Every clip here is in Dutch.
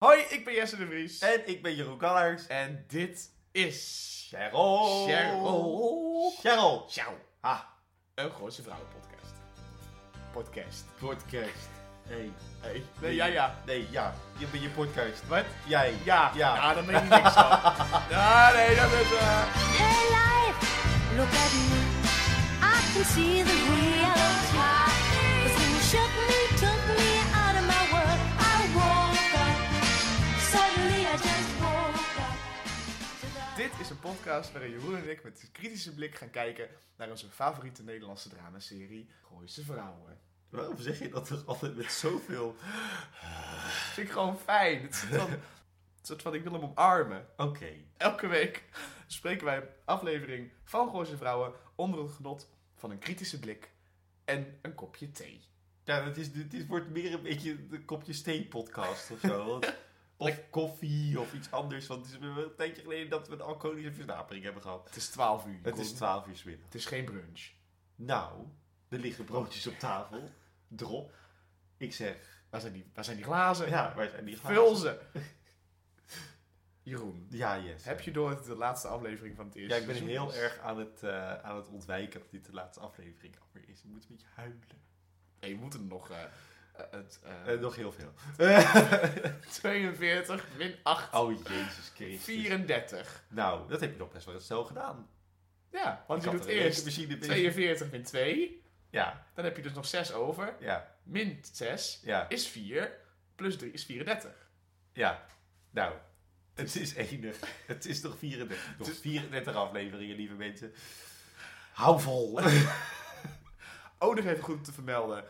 Hoi, ik ben Jesse de Vries. En ik ben Jeroen Kallers. En dit is... Cheryl. Cheryl. Cheryl. Ciao. Ah, Een Gooise Vrouwenpodcast. Podcast. podcast. Hey. Hey. Nee, ja, ja. Nee, ja. Je bent je podcast. Wat? Jij. Ja. Ja. Ja, dan weet ik niks van. Ja, nee, dat is... eh Hey life, look at me. I can see the podcast waarin Jeroen en ik met een kritische blik gaan kijken naar onze favoriete Nederlandse dramaserie Gooise Vrouwen. Waarom zeg je dat toch altijd met zoveel... Dat vind ik gewoon fijn. Het is soort van, een soort van ik wil hem omarmen. Oké. Elke week spreken wij een aflevering van Gooise Vrouwen onder het genot van een kritische blik en een kopje thee. Ja, het, is, dit wordt meer een beetje een kopje thee podcast of zo. Of koffie of iets anders. Want het is een tijdje geleden dat we een alcoholische versnapering hebben gehad. Het is 12 uur. Het is Jeroen. 12 uur 's middags. het is geen brunch. Nou, er liggen broodjes op tafel. Drop. Ik zeg, Waar zijn die, waar zijn die glazen? ja, waar zijn die Vul glazen? ze. Jeroen, Ja, yes. heb je door de laatste aflevering van het eerste Ja, ik ben seizoen heel erg aan het, eh, aan het ontwijken dat dit de laatste aflevering alweer is. Ik moet een beetje huilen. Nee, je moet er nog... eh, het, eh, Eh, nog heel veel. 42 min 8, oh, Jezus Christus. 34. Nou, dat heb je nog best wel zo gedaan. Ja, want Ik je doet eerst rekenmachine- 42 min 2. Ja, Dan heb je dus nog 6 over. ja, Min 6 ja, is 4. Plus 3 is 34. ja. Nou, het is enig. Het is toch 34. Nog 34 afleveringen, lieve mensen. Hou vol. Oh, nog even goed te vermelden.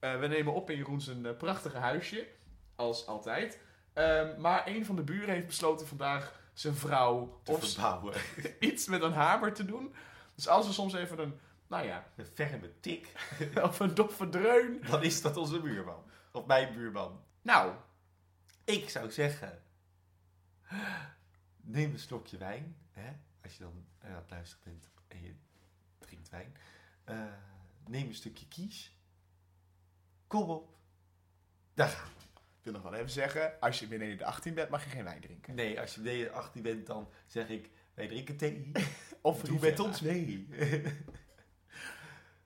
Eh, we nemen op in Jeroen zijn eh, prachtige huisje. Als altijd. Ehm, maar een van de buren heeft besloten vandaag zijn vrouw Te of verbouwen. iets met een hamer te doen. Dus als er soms even een, nou ja, Een ferme tik. of een doffe dreun. Dan is dat onze buurman. Of mijn buurman. Nou, Ik zou zeggen, neem een slokje wijn. Hè? Als je dan aan het luisteren bent en je drinkt wijn. Eh, neem een stukje kies. Kom op. Daar gaan we. ik wil nog wel even zeggen, als je beneden de 18 bent, mag je geen wijn drinken. Nee, als je beneden 18 bent, dan zeg ik, wij drinken thee. Of Doe met ons mee.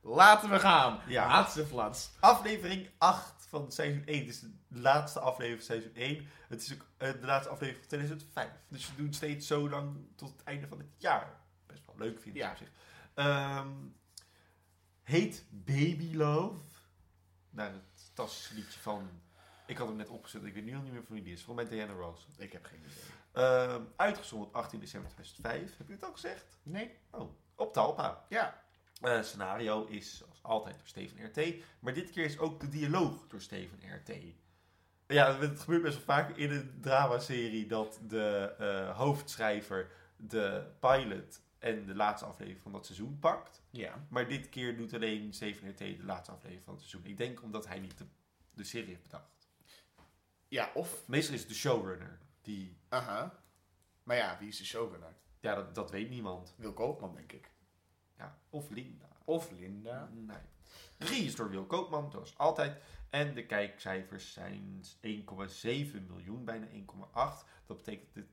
Laten we gaan. Ja. Laatste flats. aflevering 8 van seizoen 1. Dit is de laatste aflevering van seizoen 1. Het is ook eh, de laatste aflevering van 2005. Dus we doen steeds zo lang tot het einde van het jaar. Best wel leuk vind ik Ja. op zich. Ehm, heet Baby Love. Nou, het fantastische liedje van... Ik had hem net opgezet. Ik weet nu al niet meer van wie die is. Volgens mij Diana Ross. Ik heb geen idee. Ehm uitgezonden op 18 december 2005. Heb je het al gezegd? Nee? Oh, op Talpa. Ja. Eh, scenario is zoals altijd door Steven RT. Maar dit keer is ook de dialoog door Steven RT. Ja, het gebeurt best wel vaak in een dramaserie dat de eh, hoofdschrijver de pilot en de laatste aflevering van dat seizoen pakt. Ja. Maar dit keer doet alleen Steven RT de laatste aflevering van het seizoen. Ik denk omdat hij niet de, de serie heeft bedacht. Ja, of... Meestal is het de showrunner. Die, Aha. Maar ja, wie is de showrunner? ja, dat, dat weet niemand. Wil Koopman, denk ik. Ja, of Linda. Of Linda. Nee. Regie is door Wil Koopman, zoals altijd. En de kijkcijfers zijn 1,7 miljoen, bijna 1,8. Dat betekent dat het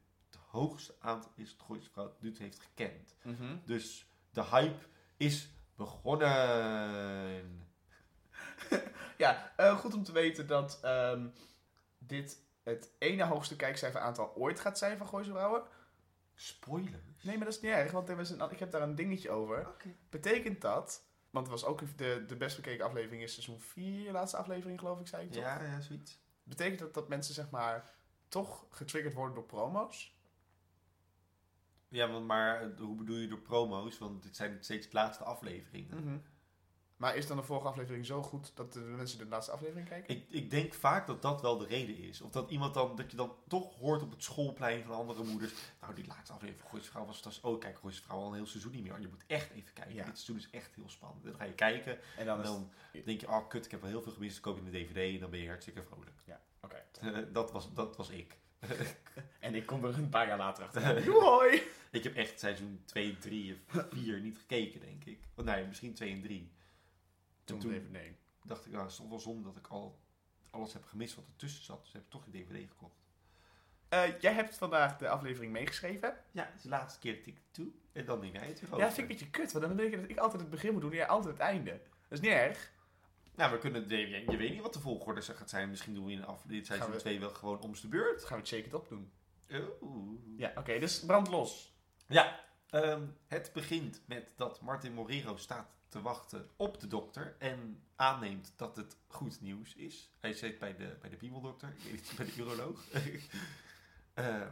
hoogste aantal is dat Gooise Vrouw het nu heeft gekend. Mhm. Dus de hype is begonnen. Ja, eh, goed om te weten dat ehm, dit het ene hoogste kijkcijfer aantal ooit gaat zijn van Gooise Vrouwen. Spoilers? Nee, maar dat is niet erg, want er was een, ik heb daar een dingetje over. Betekent dat, want het was ook de, de best bekeken aflevering is seizoen 4, laatste aflevering geloof ik, zei ik toch? Ja, ja, zoiets. Betekent dat dat mensen zeg maar toch getriggerd worden door promo's? Ja, want maar hoe bedoel je door promo's? Want dit zijn steeds de laatste afleveringen. Mhm. Maar is dan de vorige aflevering zo goed dat de mensen de laatste aflevering kijken? Ik, ik denk vaak dat dat wel de reden is. Of dat iemand dan, dat je dan toch hoort op het schoolplein van andere moeders. Nou, die laatste aflevering van Gooise Vrouw was fantastisch. Oh, kijk, Gooise Vrouw al een heel seizoen niet meer. Je moet echt even kijken. Ja. Dit seizoen is echt heel spannend. Dan ga je kijken En en dan denk je, oh kut, ik heb wel heel veel gemist. Dan koop je een dvd en dan ben je hartstikke vrolijk. Oké. dat, was, dat was ik. En ik kom er een paar jaar later achter. Joehoi! Ik heb echt seizoen 2, 3 of 4 niet gekeken, denk ik. Oh, nee, misschien 2 en 3. Toen, toen- even nee. dacht ik, nou, het is toch wel zonde dat ik al alles heb gemist wat ertussen zat. Dus heb ik toch een dvd gekocht. Eh, jij hebt vandaag de aflevering meegeschreven. Ja, het is de laatste keer dat ik het doe. En dan neem jij het weer over. Ja, vind ik een beetje kut, want dan betekent dat ik altijd het begin moet doen en jij altijd het einde. Dat is niet erg. Nou, we kunnen, je, je weet niet wat de volgorde gaat zijn. Misschien doen we in af, dit seizoen we- 2 wel gewoon om de beurt. Gaan we het zeker op doen. Oeh. Ja, oké, dus brand los. Ja, ehm, het begint met dat Martin Morero staat te wachten op de dokter en aanneemt dat het goed nieuws is. Hij zit bij de, bij de piemeldokter, bij de uroloog. Eh,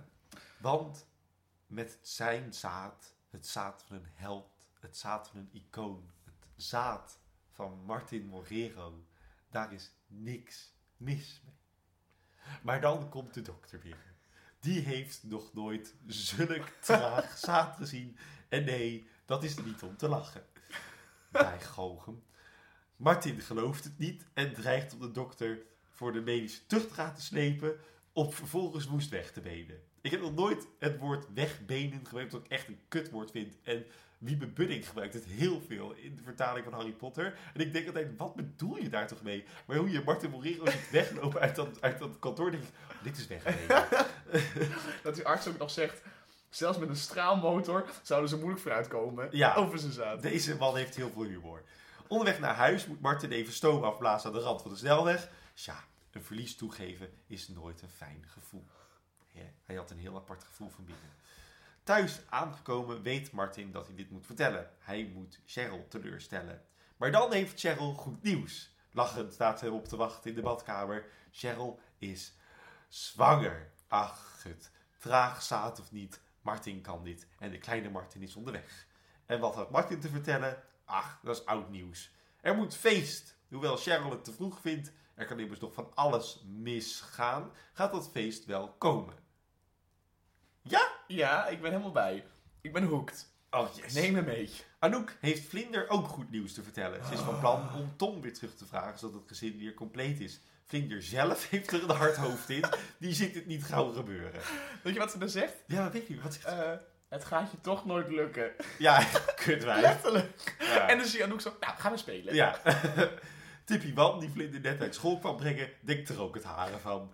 want met zijn zaad, het zaad van een held, het zaad van een icoon, het zaad van Martin Morero, daar is niks mis mee. Maar dan komt de dokter weer. Die heeft nog nooit zulk traag zaad gezien. En nee, dat is niet om te lachen. Bij Gochem. Martin gelooft het niet en dreigt om de dokter voor de medische tuchtraad te slepen om vervolgens woest weg te benen. Ik heb nog nooit het woord wegbenen gebruikt, wat ik echt een kutwoord vind. En Wiebe Budding gebruikt het heel veel in de vertaling van Harry Potter. En ik denk altijd, wat bedoel je daar toch mee? Maar hoe je Martin Morero ziet weglopen uit dat, uit dat kantoor, denk ik, oh, dit is wegbenen. Dat die arts ook nog zegt, zelfs met een straalmotor zouden ze moeilijk vooruitkomen Ja. over zijn zaad. Deze man heeft heel veel humor. Onderweg naar huis moet Martin even stoom afblazen aan de rand van de snelweg. Tja, een verlies toegeven is nooit een fijn gevoel. Ja, hij had een heel apart gevoel van binnen. Thuis aangekomen weet Martin dat hij dit moet vertellen. Hij moet Cheryl teleurstellen. Maar dan heeft Cheryl goed nieuws. Lachend staat ze op te wachten in de badkamer. Cheryl is zwanger. Ach, het traag zaad of niet. Martin kan dit en de kleine Martin is onderweg. En wat had Martin te vertellen? Ach, dat is oud nieuws. Er moet feest. Hoewel Cheryl het te vroeg vindt, er kan immers nog van alles misgaan, gaat dat feest wel komen. Ja? Ja, ik ben helemaal bij. Ik ben hooked. Oh yes. Neem me mee. Anouk heeft Vlinder ook goed nieuws te vertellen. Ze is van plan om Tom weer terug te vragen, zodat het gezin weer compleet is. Vlinder zelf heeft er een hard hoofd in. Die ziet het niet gauw gebeuren. Weet je wat ze dan zegt? Ja, wat weet je? Wat zegt ze? Eh, het gaat je toch nooit lukken. Ja, kut wij. Letterlijk. Ja. En dan zie je Anouk zo, nou, gaan we spelen. Ja. Tippie Wan, die Vlinder net uit school kwam brengen, denkt er ook het haren van.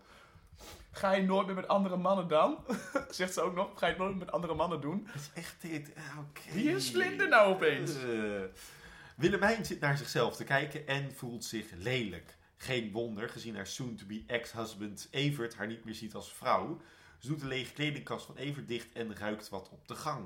Ga je nooit meer met andere mannen dan? Zegt ze ook nog, ga je het nooit meer met andere mannen doen? Dat is echt dit. Oké. Wie is Vlinder nou opeens? Eh, Willemijn zit naar zichzelf te kijken en voelt zich lelijk. Geen wonder, gezien haar soon-to-be ex-husband Evert haar niet meer ziet als vrouw. Ze doet de lege kledingkast van Evert dicht en ruikt wat op de gang.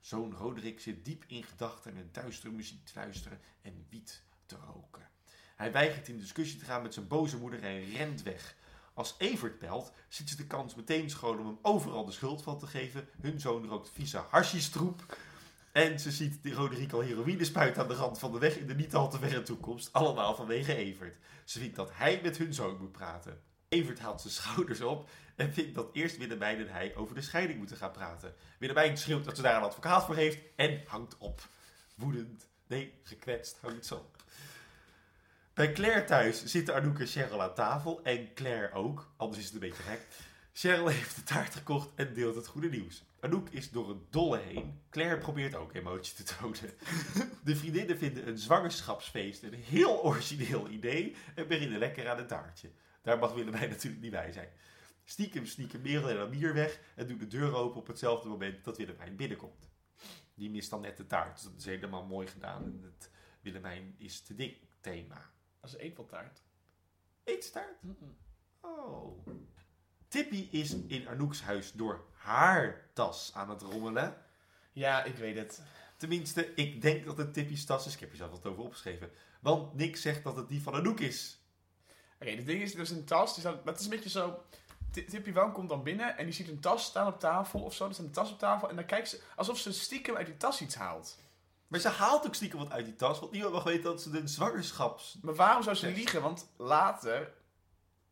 Zoon Roderick zit diep in gedachten en duistere muziek te luisteren en wiet te roken. Hij weigert in discussie te gaan met zijn boze moeder en rent weg. Als Evert belt, ziet ze de kans meteen schoon om hem overal de schuld van te geven. Hun zoon rookt vieze hashistroep. En ze ziet de Roderick al heroïne spuiten aan de rand van de weg in de niet al te verre toekomst. Allemaal vanwege Evert. Ze vindt dat hij met hun zoon moet praten. Evert haalt zijn schouders op en vindt dat eerst Willemijn en hij over de scheiding moeten gaan praten. Willemijn schreeuwt dat ze daar een advocaat voor heeft en hangt op. Woedend, nee, gekwetst, hangt op. Bij Claire thuis zitten Anouk en Cheryl aan tafel en Claire ook, anders is het een beetje gek. Cheryl heeft de taart gekocht en deelt het goede nieuws. Anouk is door het dolle heen. Claire probeert ook emotie te tonen. De vriendinnen vinden een zwangerschapsfeest een heel origineel idee en beginnen lekker aan het taartje. Daar mag Willemijn natuurlijk niet bij zijn. Stiekem sneaken Merel en Amir weg en doen de deur open op hetzelfde moment dat Willemijn binnenkomt. Die mist dan net de taart, dat is helemaal mooi gedaan. En het Willemijn is te dik thema. Dat is eetpeltaart. Eetstaart? Oh. Tippy is in Anouk's huis door haar tas aan het rommelen. Ja, ik weet het. Tenminste, ik denk dat het Tippy's tas is. Ik heb er zelf wat over opgeschreven. Want Nick zegt dat het die van Anouk is. Oké, het ding is, er is een tas. Maar het is een beetje zo... Ti- Tippy Wan komt dan binnen en die ziet een tas staan op tafel of zo. Er staat een tas op tafel en dan kijkt ze alsof ze stiekem uit die tas iets haalt. Maar ze haalt ook stiekem wat uit die tas. Want niemand mag weten dat ze een zwangerschaps... Maar waarom zou ze liegen? Want later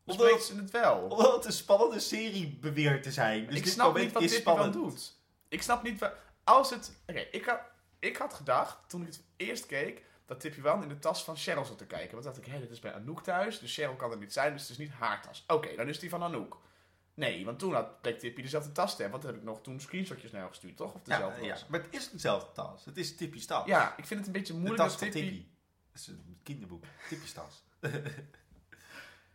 Omdat- ze het wel. Omdat het een spannende serie beweert te zijn. Dus ik dit snap niet wat Wan spannend. doet. Ik snap niet wat... Als het... Oké, ik, had, ik had gedacht, toen ik het eerst keek, dat Tippy Wan in de tas van Cheryl zat te kijken. Want dacht ik, hé, dit is bij Anouk thuis, dus Cheryl kan er niet zijn, dus het is niet haar tas. Oké, dan is die van Anouk. Nee, want toen had bleek Tippy dezelfde tas te hebben. Want heb ik nog toen screenshotjes naar jou gestuurd, toch? Of Ja, dezelfde ja, was? maar het is dezelfde tas. Het is Tippy's tas. Ja, ik vind het een beetje de moeilijk tas dat van Tippy... Tippy. Dat is een kinderboek. Tippy's tas.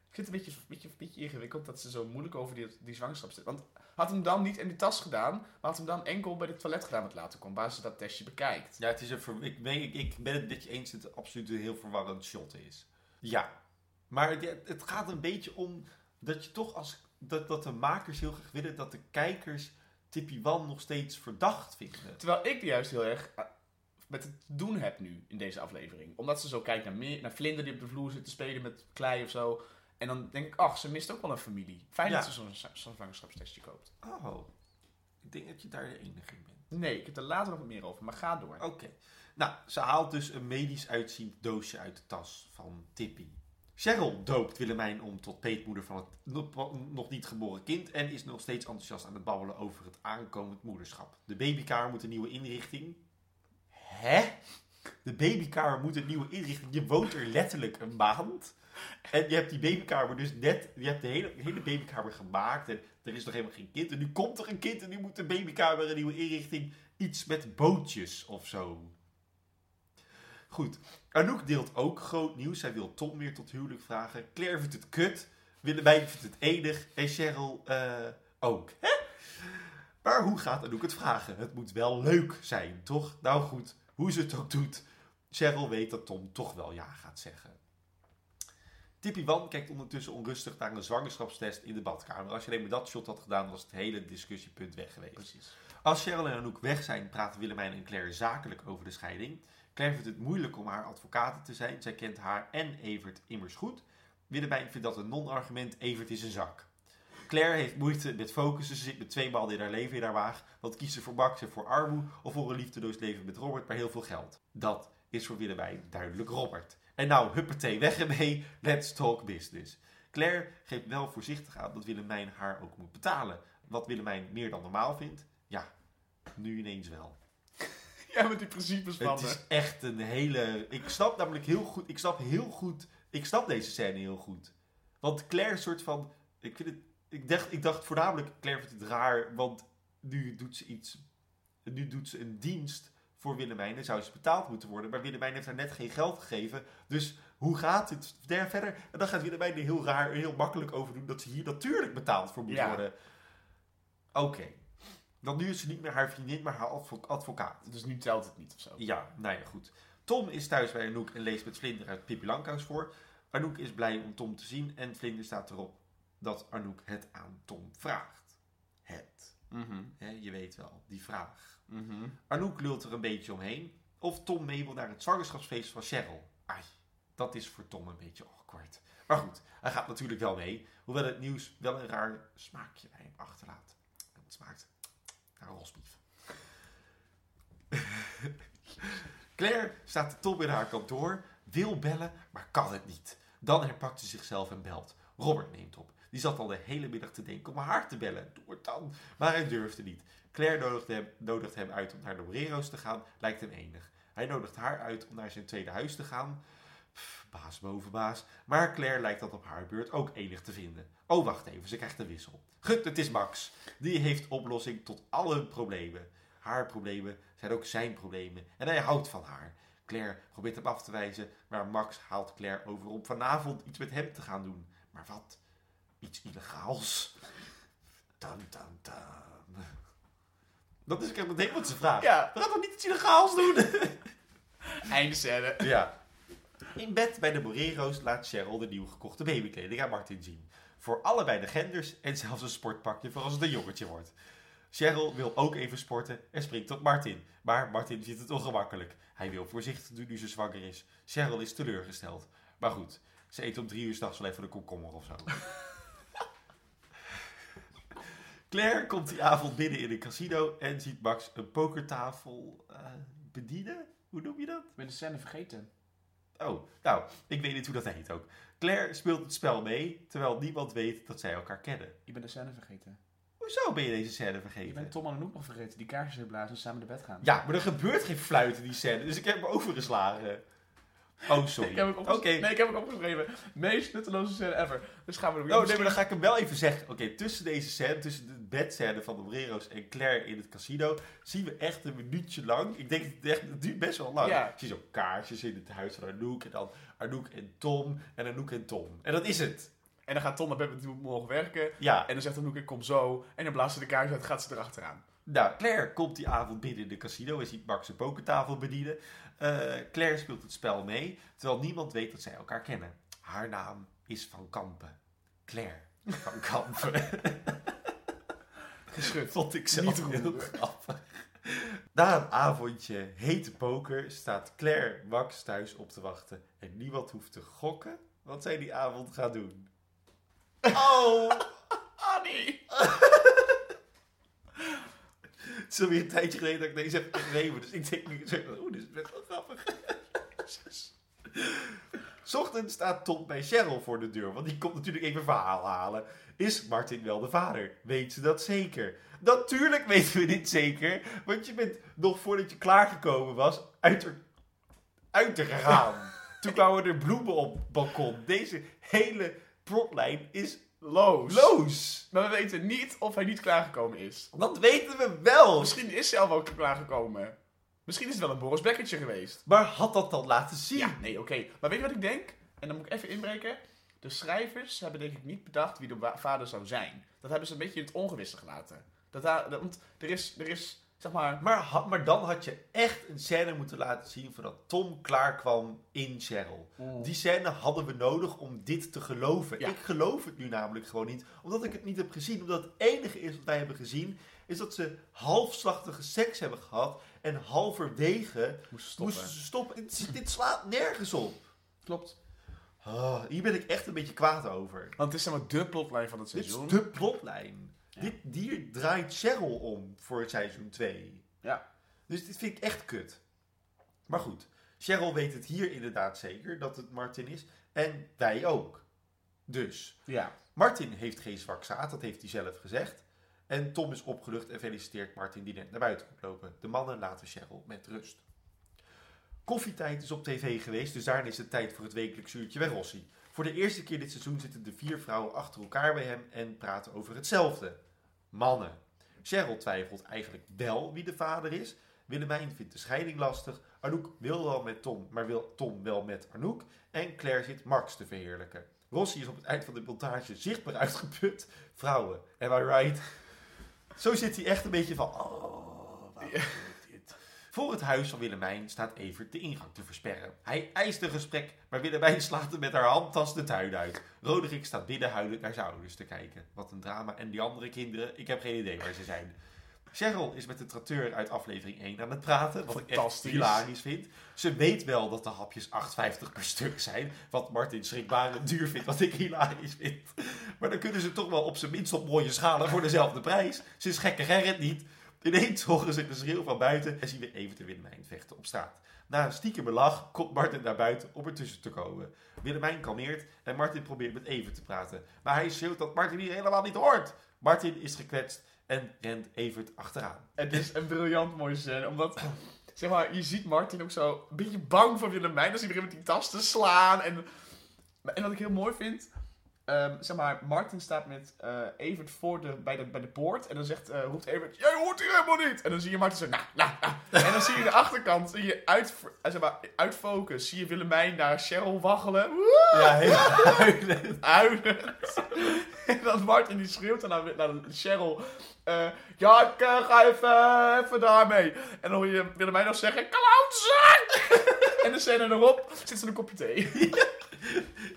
Ik vind het een beetje, beetje, beetje ingewikkeld dat ze zo moeilijk over die, die zwangerschap zitten. Want had hem dan niet in die tas gedaan, maar had hem dan enkel bij het toilet gedaan met later komt, waar ze dat testje bekijkt. Ja, het is een ik, ben, ik, ik ben het met je eens dat het absoluut een heel verwarrend shot is. Ja. Maar het, het gaat een beetje om dat je toch als... Dat, dat de makers heel graag willen dat de kijkers Tippy Wan nog steeds verdacht vinden. Terwijl ik juist heel erg eh, met het doen heb nu in deze aflevering. Omdat ze zo kijkt naar, meer, naar Vlinder die op de vloer zit te spelen met klei of zo. En dan denk ik, ach, ze mist ook wel een familie. Fijn Ja. dat ze zo'n zwangerschapstestje koopt. Oh. Ik denk dat je daar de enige in bent. Nee, ik heb er later nog wat meer over, maar ga door. Oké. Nou, ze haalt dus een medisch uitziend doosje uit de tas van Tippy. Cheryl doopt Willemijn om tot peetmoeder van het nog- niet geboren kind en is nog steeds enthousiast aan het babbelen over het aankomend moederschap. De babykamer moet een nieuwe inrichting. Hè? De babykamer moet een nieuwe inrichting. Je woont er letterlijk een maand. En je hebt die babykamer dus net, je hebt de hele, hele babykamer gemaakt en er is nog helemaal geen kind. En nu komt er een kind en nu moet de babykamer een nieuwe inrichting. Iets met bootjes of zo. Goed. Anouk deelt ook groot nieuws. Zij wil Tom weer tot huwelijk vragen. Claire vindt het kut. Willemijn vindt het enig. En Cheryl eh, ook. Hè? Maar hoe gaat Anouk het vragen? Het moet wel leuk zijn, toch? Nou goed, hoe ze het ook doet. Cheryl weet dat Tom toch wel ja gaat zeggen. Tippy Wan kijkt ondertussen onrustig naar een zwangerschapstest in de badkamer. Als je alleen maar dat shot had gedaan, was het hele discussiepunt weg geweest. Precies. Als Cheryl en Anouk weg zijn, praten Willemijn en Claire zakelijk over de scheiding. Claire vindt het moeilijk om haar advocaten te zijn. Zij kent haar en Evert immers goed. Willemijn vindt dat een non-argument. Evert is een zak. Claire heeft moeite met focussen. Ze zit met twee maanden in haar leven in haar waag. Want kiest ze voor Max voor armoe of voor een liefdeloos leven met Robert, maar heel veel geld. Dat is voor Willemijn duidelijk Robert. En nou, huppatee, weg ermee. Let's talk business. Claire geeft wel voorzichtig aan dat Willemijn haar ook moet betalen. Wat Willemijn meer dan normaal vindt, ja, nu ineens wel. Ja, met die principes van Het is echt een hele. Ik snap namelijk heel goed. Ik snap heel goed. Ik snap deze scène heel goed. Want Claire soort van. Ik vind het. Ik dacht, ik dacht voornamelijk. Claire vindt het raar. Want nu doet ze iets. Nu doet ze een dienst voor Willemijn. Dan zou ze betaald moeten worden. Maar Willemijn heeft haar net geen geld gegeven. Dus hoe gaat het daar verder? En dan gaat Willemijn er heel raar en heel makkelijk over doen. Dat ze hier natuurlijk betaald voor moet Ja. worden. Oké. Want nu is ze niet meer haar vriendin, maar haar advo- advocaat. Dus nu telt het niet of zo. Ja, nou ja, goed. Tom is thuis bij Anouk en leest met Vlinder uit Pippi Langkous voor. Anouk is blij om Tom te zien en Vlinder staat erop dat Anouk het aan Tom vraagt. Het. Mhm. Je weet wel, die vraag. Mhm. Anouk lult er een beetje omheen. Of Tom mee wil naar het zwangerschapsfeest van Cheryl. Ai, dat is voor Tom een beetje awkward. Maar goed, hij gaat natuurlijk wel mee. Hoewel het nieuws wel een raar smaakje bij hem achterlaat. Het smaakt naar rosbief. Claire staat top in haar kantoor, wil bellen, maar kan het niet. Dan herpakt ze zichzelf en belt. Robert neemt op. Die zat al de hele middag te denken om haar te bellen. Doe het dan. Maar hij durfde niet. Claire nodigt hem, nodigt hem uit om naar de Morero's te gaan. Lijkt hem enig. Hij nodigt haar uit om naar zijn tweede huis te gaan. Pff, baas boven baas. Maar Claire lijkt dat op haar beurt ook enig te vinden. Oh, wacht even. Ze krijgt een wissel. Gut, het is Max. Die heeft oplossing tot alle problemen. Haar problemen zijn ook zijn problemen. En hij houdt van haar. Claire probeert hem af te wijzen, maar Max haalt Claire over om vanavond iets met hem te gaan doen. Maar wat? Iets illegaals? Dan, dan, dan. Dat is ook meteen wat ze vraagt. Ja. We gaan toch niet iets illegaals doen? Einde scène. Ja. In bed bij de Morero's laat Cheryl de nieuw gekochte babykleding aan Martin zien. Voor allebei de genders en zelfs een sportpakje voor als het een jongetje wordt. Cheryl wil ook even sporten en springt op Martin. Maar Martin vindt het ongemakkelijk. Hij wil voorzichtig doen nu ze zwanger is. Cheryl is teleurgesteld. Maar goed, ze eet om drie uur s'nachts wel even een komkommer of zo. Claire komt die avond binnen in een casino en ziet Max een pokertafel eh, bedienen. Hoe noem je dat? Ik ben de scène vergeten. Oh, nou, ik weet niet hoe dat heet ook. Claire speelt het spel mee, terwijl niemand weet dat zij elkaar kennen. Ik ben de scène vergeten. Hoezo ben je deze scène Ik ben vergeten? Tom en Anouk nog vergeten. Die kaarsjes blazen en samen naar bed gaan. Ja, maar er gebeurt geen fluit in die scène, dus ik heb me overgeslagen. Oh, sorry. Ik heb hem. Nee, ik heb hem opgeschreven. Meest nutteloze scène ever. Dus gaan we er Oh, nee, maar dan ga ik hem wel even zeggen. Oké, tussen deze scène, tussen de bedscène van de Morero's en Claire in het casino, zien we echt een minuutje lang. Ik denk dat het echt, het duurt best wel lang. Ja. Zie zo kaarsjes in het huis van Anouk en dan Anouk en Tom en Anouk en Tom. En dat is het. En dan gaat Tom naar bed, want die morgen werken. Ja, En dan zegt Anouk, ik kom zo. En dan blaast ze de kaars uit, gaat ze erachteraan. nou, Claire komt die avond binnen in de casino en ziet Max zijn pokertafel bedienen. Eh, Claire speelt het spel mee, terwijl niemand weet dat zij elkaar kennen. Haar naam is Van Kampen. Claire Van Kampen. Geschud. Vond ik zelf Niet heel grappig. Na een avondje hete poker staat Claire Max thuis op te wachten. En niemand hoeft te gokken wat zij die avond gaat doen. Oh! Annie! Het is alweer een tijdje geleden dat ik deze heb gegeven. Dus ik denk nu, oeh, dit is best wel grappig. S Ochtends staat Tom bij Cheryl voor de deur, want die komt natuurlijk even verhaal halen. Is Martin wel de vader? Weet ze dat zeker? Natuurlijk weten we dit zeker, want je bent nog voordat je klaargekomen was uit er, uit er gegaan. Toen kwamen er bloemen op het balkon. Deze hele plotlijn is Loos. loos. Maar we weten niet of hij niet klaargekomen is. Dat weten we wel. Misschien is hij al wel klaargekomen. Misschien is het wel een Boris Bekkertje geweest. Maar had dat dan laten zien? Ja, nee, oké. Maar weet je wat ik denk? En dan moet ik even inbreken. De schrijvers hebben denk ik niet bedacht wie de vader zou zijn. Dat hebben ze een beetje in het ongewisse gelaten. Dat daar, dat- want er is, er is, zeg maar... Maar, maar dan had je echt een scène moeten laten zien voordat Tom klaar kwam in Cheryl. Die scène hadden we nodig om dit te geloven. Ja. Ik geloof het nu namelijk gewoon niet, omdat ik het niet heb gezien. Omdat het enige is wat wij hebben gezien, is dat ze halfslachtige seks hebben gehad en halverwege Moest stoppen. moesten ze stoppen. Dit, dit slaat nergens op. Klopt. Ah, hier ben ik echt een beetje kwaad over. Want het is zeg maar de plotlijn van het Dit is seizoen. de plotlijn. Dit dier draait Cheryl om voor seizoen 2. Ja. Dus dit vind ik echt kut. Maar goed, Cheryl weet het hier inderdaad zeker dat het Martin is. En wij ook. Dus, Ja. Martin heeft geen zwak zaad, dat heeft hij zelf gezegd. En Tom is opgelucht en feliciteert Martin die net naar buiten komt lopen. De mannen laten Cheryl met rust. Koffietijd is op tv geweest, dus daarna is het tijd voor het wekelijks uurtje bij Rossi. Voor de eerste keer dit seizoen zitten de vier vrouwen achter elkaar bij hem en praten over hetzelfde. Mannen. Cheryl twijfelt eigenlijk wel wie de vader is. Willemijn vindt de scheiding lastig. Anouk wil wel met Tom, maar wil Tom wel met Anouk. En Claire zit Max te verheerlijken. Rossi is op het eind van de montage zichtbaar uitgeput. Vrouwen, am I right? Zo zit hij echt een beetje van... Oh? Voor het huis van Willemijn staat Evert de ingang te versperren. Hij eist een gesprek, maar Willemijn slaat hem met haar handtas de tuin uit. Roderick staat binnen huilend naar zijn ouders te kijken. Wat een drama. En die andere kinderen, ik heb geen idee waar ze zijn. Cheryl is met de tracteur uit aflevering 1 aan het praten, wat ik echt hilarisch vind. Ze weet wel dat de hapjes 8,50 per stuk zijn, wat Martin schrikbarend duur vindt, wat ik hilarisch vind. Maar dan kunnen ze toch wel op zijn minst op mooie schalen voor dezelfde prijs. Ze is gekke Gerrit niet. Ineens horen ze de schreeuw van buiten en zien we even de Willemijn vechten op straat. Na een stiekeme lach komt Martin naar buiten om ertussen te komen. Willemijn kalmeert en Martin probeert met Evert te praten. Maar hij schreeuwt dat Martin hier helemaal niet hoort. Martin is gekwetst en rent Evert achteraan. Het is een briljant mooie scène, omdat... Zeg maar, je ziet Martin ook zo een beetje bang voor Willemijn. als hij begint met die tas te slaan. En, en wat ik heel mooi vind... ehm, zeg maar, Martin staat met eh, Evert voor de, bij, de, bij de poort. En dan zegt, eh, roept Evert, jij hoort hier helemaal niet. En dan zie je Martin zo, nou, nou, nou. En dan zie je de achterkant, zie je uit, eh, zeg maar, uit focus, zie je Willemijn naar Cheryl waggelen. Ja, heel. Huilend. en dan Martin die schreeuwt dan naar, naar Cheryl. ja, ik ga even, even daarmee. En dan hoor je Willemijn nog zeggen, klootzak! en de scène erop zit ze een kopje thee.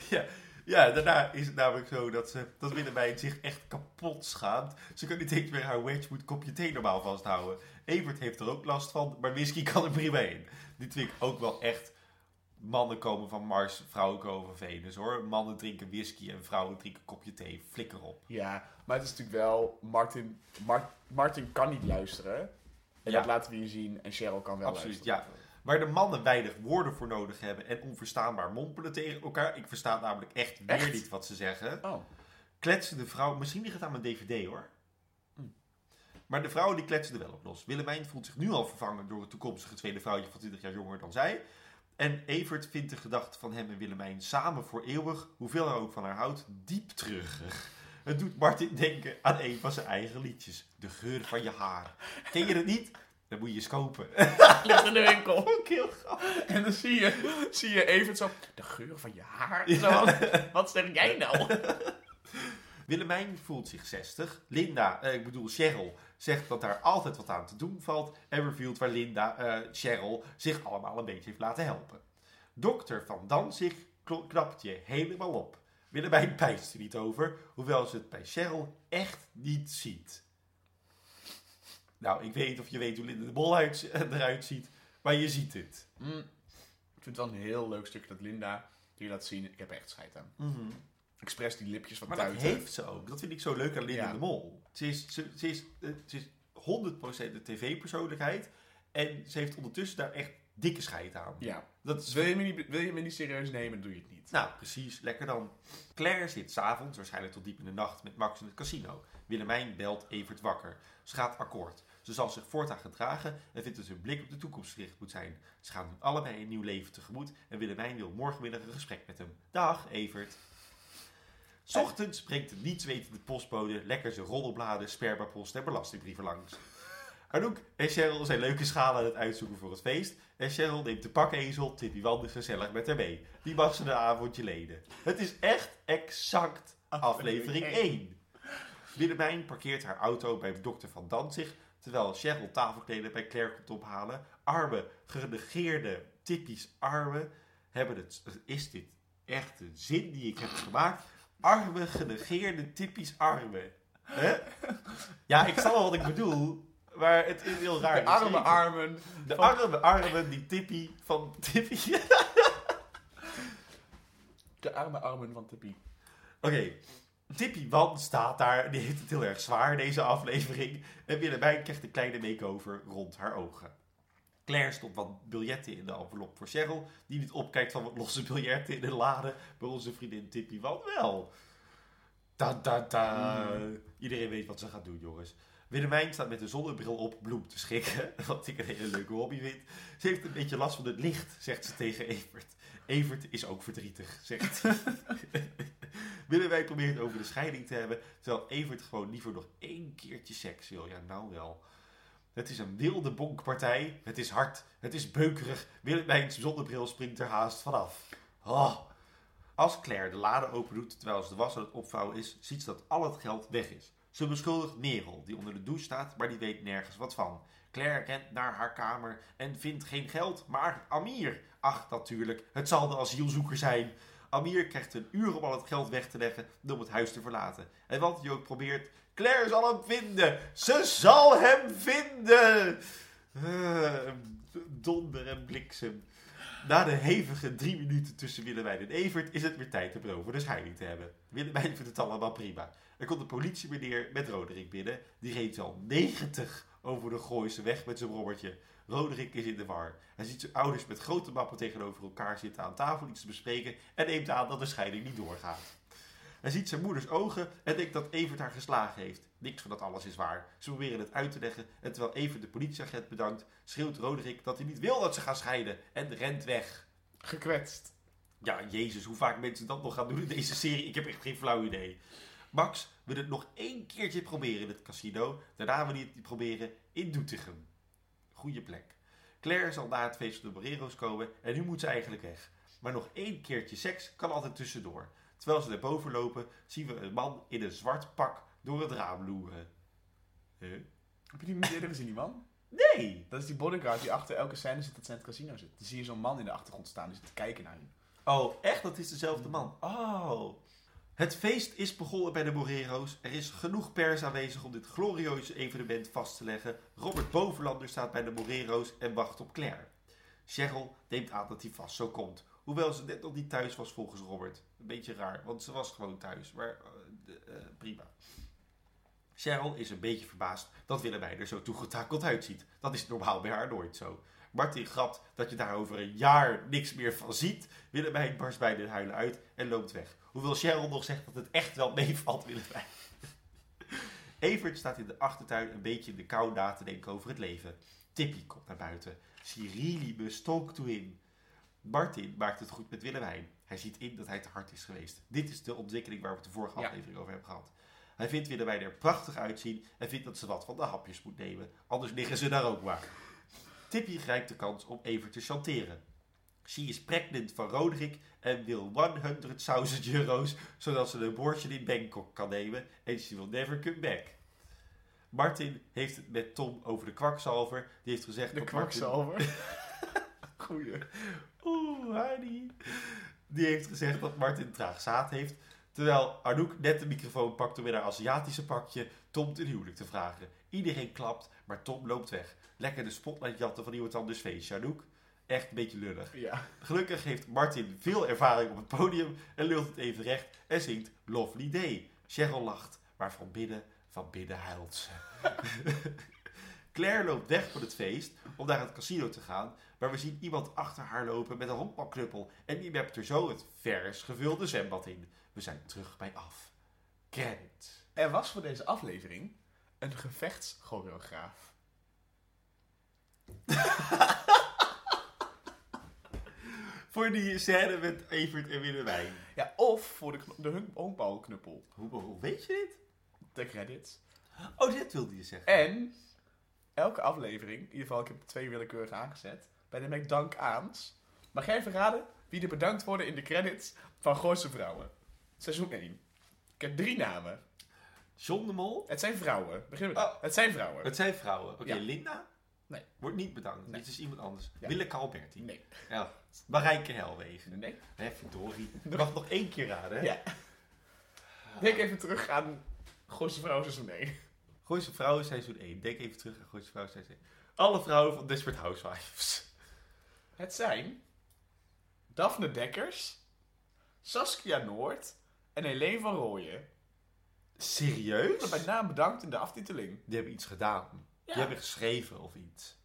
Ja, ja, daarna is het namelijk zo dat, ze, dat Willemijn zich echt kapot schaamt. Ze kan niet eens meer haar Wedgwood kopje thee normaal vasthouden. Evert heeft er ook last van, maar whisky kan er prima in. Dit vind ik ook wel echt... Mannen komen van Mars, vrouwen komen van Venus hoor. Mannen drinken whisky en vrouwen drinken kopje thee. Flikker op. Ja, maar het is natuurlijk wel, Martin, Mar- Martin kan niet luisteren. En Ja. dat laten we hier zien. En Cheryl kan wel Absoluut, luisteren. Waar de mannen weinig woorden voor nodig hebben en onverstaanbaar mompelen tegen elkaar. Ik versta namelijk echt weer niet wat ze zeggen. Oh, kletsen de vrouw, misschien ligt het aan mijn dvd hoor. Hm. Maar de vrouwen die kletsen er wel op los. Willemijn voelt zich nu al vervangen door het toekomstige tweede vrouwtje van 20 jaar jonger dan zij. En Evert vindt de gedachte van hem en Willemijn samen voor eeuwig, hoeveel hij ook van haar houdt, diep treurig. Het doet Martin denken aan een van zijn eigen liedjes. De geur van je haar. Ken je het niet? Dan moet je eens kopen. ligt in de winkel. Ook heel grappig. En dan zie je, zie je Evert zo, de geur van je haar. Zo, wat zeg jij nou? Willemijn voelt zich 60. Linda, eh, ik bedoel Cheryl, zegt dat daar altijd wat aan te doen valt. En revealt waar Linda, eh, Cheryl, zich allemaal een beetje heeft laten helpen. Dokter Van Danzig knapt je helemaal op. Willemijn pijst er niet over, hoewel ze het bij Cheryl echt niet ziet. Nou, ik weet niet of je weet hoe Linda de Mol uit- eruit ziet, maar je ziet het. Mm. Ik vind het wel een heel leuk stuk dat Linda die laat zien. Ik heb er echt scheid aan. Expres die lipjes van Maar dat heeft ze ook. Dat vind ik zo leuk aan Linda Ja. de Mol. Ze is, ze, ze is, eh, ze is 100% de tv-persoonlijkheid. En ze heeft ondertussen daar echt dikke scheid aan. Ja. Dat is Wil je, me niet, wil je me niet serieus nemen, doe je het niet. Nou, precies. Lekker dan. Claire zit s'avonds, waarschijnlijk tot diep in de nacht, met Max in het casino. Willemijn belt Evert wakker. Ze gaat akkoord. Ze zal zich voortaan gedragen en vindt dat hun blik op de toekomst gericht moet zijn. Ze gaan nu allebei een nieuw leven tegemoet en Willemijn wil morgenmiddag een gesprek met hem. Dag, Evert. 's Ochtends brengt de nietswetende postbode lekker zijn roddelbladen, spermapost en belastingbrieven langs. Anouk en Cheryl zijn leuke schalen aan het uitzoeken voor het feest. En Cheryl neemt de pakezel Tippy Wande gezellig met haar mee. Die mag ze een avondje lenen. Het is echt exact aflevering Aflevering 1. Willemijn parkeert haar auto bij dokter Van Danzig. Terwijl Cheryl tafelkleden bij Claire komt ophalen. Arme, genegeerde Tippy's armen hebben het... Is dit echt een zin die ik heb gemaakt? Arme, genegeerde armen. Hè? Ja, ik snap wel wat ik bedoel. Maar het is heel raar. De arme armen. De van- arme armen die Tippy van Tippy... De arme armen van Tippy. Oké, Tippy Wan staat daar. Die heeft het heel erg zwaar, deze aflevering. En Willemijn krijgt een kleine make-over rond haar ogen. Claire stopt wat biljetten in de envelop voor Cheryl. Die niet opkijkt van wat losse biljetten in de lade. Maar onze vriendin Tippy Wan wel. Ta ta ta. Iedereen weet wat ze gaat doen, jongens. Willemijn staat met een zonnebril op bloem te schikken. Wat ik een hele leuke hobby vind. Ze heeft een beetje last van het licht, zegt ze tegen Evert. Evert is ook verdrietig, zegt hij. Willemijn probeert het over de scheiding te hebben. Terwijl Evert gewoon liever nog één keertje seks wil. Ja, nou wel. Het is een wilde bonkpartij. Het is hard. Het is beukerig. Willemijns zonnebril springt er haast vanaf. Oh. Als Claire de lade open doet terwijl ze de was aan het opvouwen is, ziet ze dat al het geld weg is. Ze beschuldigt Merel, die onder de douche staat, maar die weet nergens wat van. Claire rent naar haar kamer en vindt geen geld, maar Amir. Ach, natuurlijk, het zal de asielzoeker zijn. Amir krijgt een uur om al het geld weg te leggen en om het huis te verlaten. En wat hij ook probeert, Claire zal hem vinden. Ze zal hem vinden. Eh, donder en bliksem. Na de hevige drie minuten tussen Willemijn en Evert is het weer tijd om over de scheiding te hebben. Willemijn vindt het allemaal prima. Er komt een politiemeneer met Roderick binnen. Die reed al 90 over de Gooise weg met zijn robbertje. Roderick is in de war. Hij ziet zijn ouders met grote mappen tegenover elkaar zitten aan tafel iets te bespreken en neemt aan dat de scheiding niet doorgaat. Hij ziet zijn moeders ogen en denkt dat Evert haar geslagen heeft. Niks van dat alles is waar. Ze proberen het uit te leggen en terwijl Evert de politieagent bedankt, schreeuwt Roderick dat hij niet wil dat ze gaan scheiden en rent weg. Gekwetst. Ja, jezus, hoe vaak mensen dat nog gaan doen in deze serie, ik heb echt geen flauw idee. Max wil het nog één keertje proberen in het casino. Daarna wil hij het proberen in Doetinchem. Goeie plek. Claire zal na het feest van de Borero's komen en nu moet ze eigenlijk weg. Maar nog één keertje seks kan altijd tussendoor. Terwijl ze naar boven lopen, zien we een man in een zwart pak door het raam loeren. Huh? Heb je die niet eerder gezien, die man? Nee! Dat is die bodyguard die achter elke scène zit dat ze in het casino zit. Dan zie je zo'n man in de achtergrond staan die zit te kijken naar je. Oh, echt? Dat is dezelfde man. Oh. Het feest is begonnen bij de Morero's. Er is genoeg pers aanwezig om dit glorieuze evenement vast te leggen. Robert Bovenlander staat bij de Morero's en wacht op Claire. Cheryl neemt aan dat hij vast zo komt. Hoewel ze net nog niet thuis was volgens Robert. Een beetje raar, want ze was gewoon thuis. Maar de- eh, prima. Cheryl is een beetje verbaasd dat Willemijn er zo toegetakeld uitziet. Dat is normaal bij haar nooit zo. Martin grapt dat je daar over een jaar niks meer van ziet. Willemijn barst bijna in huilen uit en loopt weg. Hoewel Cheryl nog zegt dat het echt wel meevalt, Willemijn. Evert staat in de achtertuin een beetje in de kou na te denken over het leven. Tippy komt naar buiten. She really must talk to him. Martin maakt het goed met Willemijn. Hij ziet in dat hij te hard is geweest. Dit is de ontwikkeling waar we het de vorige Ja. aflevering over hebben gehad. Hij vindt Willemijn er prachtig uitzien en vindt dat ze wat van de hapjes moet nemen. Anders liggen ze daar ook maar. Tippy grijpt de kans om Evert te chanteren. She is pregnant van Roderick en wil 100.000 euro's, zodat ze een boordje in Bangkok kan nemen en she will never come back. Martin heeft het met Tom over de kwakzalver. Die heeft gezegd De Martin- kwakzalver. Goeie. Oeh, Heidi. Die heeft gezegd dat Martin traag zaad heeft. Terwijl Anouk net de microfoon pakt om in haar Aziatische pakje Tom ten huwelijk te vragen. Iedereen klapt, maar Tom loopt weg. Lekker de spotlight jatten van iemand anders feestje. Anouk, echt een beetje lullig. Ja. Gelukkig heeft Martin veel ervaring op het podium en lult het even recht en zingt Lovely Day. Cheryl lacht, maar van binnen, van binnen huilt ze. Claire loopt weg van het feest om naar het casino te gaan, maar we zien iemand achter haar lopen met een honkbalknuppel en die werpt er zo het vers gevulde zwembad in. We zijn terug bij af. Credit. Er was voor deze aflevering een gevechtschoreograaf. Voor die scène met Evert en Willewijn. Ja, of voor de, de honkbalknuppel. Hoe, hoe weet je dit? De credits. Oh, dit wilde je zeggen. En elke aflevering, in ieder geval ik heb twee willekeurig aangezet, bij de McDank aans, mag jij even raden wie er bedankt worden in de credits van Gooise Vrouwen. Seizoen 1. Ik heb drie namen. John de Mol? Het zijn vrouwen. Beginnen we. Oh. Het zijn vrouwen. Het zijn vrouwen. Oké, Ja. Linda? Nee. Wordt niet bedankt. Nee. Dit is iemand anders. Ja. Willeke Alberti. Nee. Ja. Marijke Helwegen. Nee. Hè, verdorie. Je mag nog één keer raden, hè? Ja. Denk even terug aan Gooise Vrouwen seizoen 1. Gooise Vrouwen seizoen 1. Denk even terug aan Gooise Vrouwen seizoen 1. Alle vrouwen van Desperate Housewives. Het zijn Daphne Dekkers, Saskia Noord en Helene van Rooyen. Serieus? Bij naam bedankt in de aftiteling. Die hebben iets gedaan. Ja. Die hebben geschreven of iets.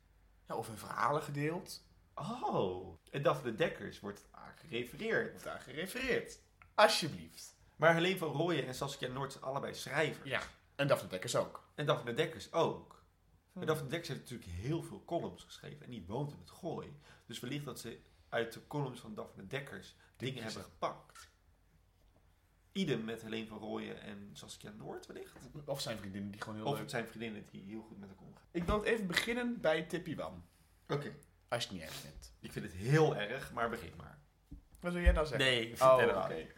Ja, of hun verhalen gedeeld. Oh. En Daphne Dekkers wordt aan gerefereerd. Wordt daar gerefereerd. Alsjeblieft. Maar Helene van Rooyen en Saskia Noord zijn allebei schrijvers. Ja. En Daphne Dekkers ook. En Daphne Dekkers ook. Hm. En Daphne Dekkers heeft natuurlijk heel veel columns geschreven. En die woont in het gooi. Dus wellicht dat ze uit de columns van Daphne Dekkers dingen hebben gepakt. Idem met Helene van Rooyen en Saskia Noord wellicht. Of zijn vriendinnen die gewoon heel Of leuk... het zijn vriendinnen die heel goed met elkaar omgaan. Ik wil het even beginnen bij Tippy Wan. Oké. Als je het niet erg vindt. Ik vind het heel erg, maar begin maar. Wat wil jij nou zeggen? Nee, ik vind Oh, het oké. helemaal niet.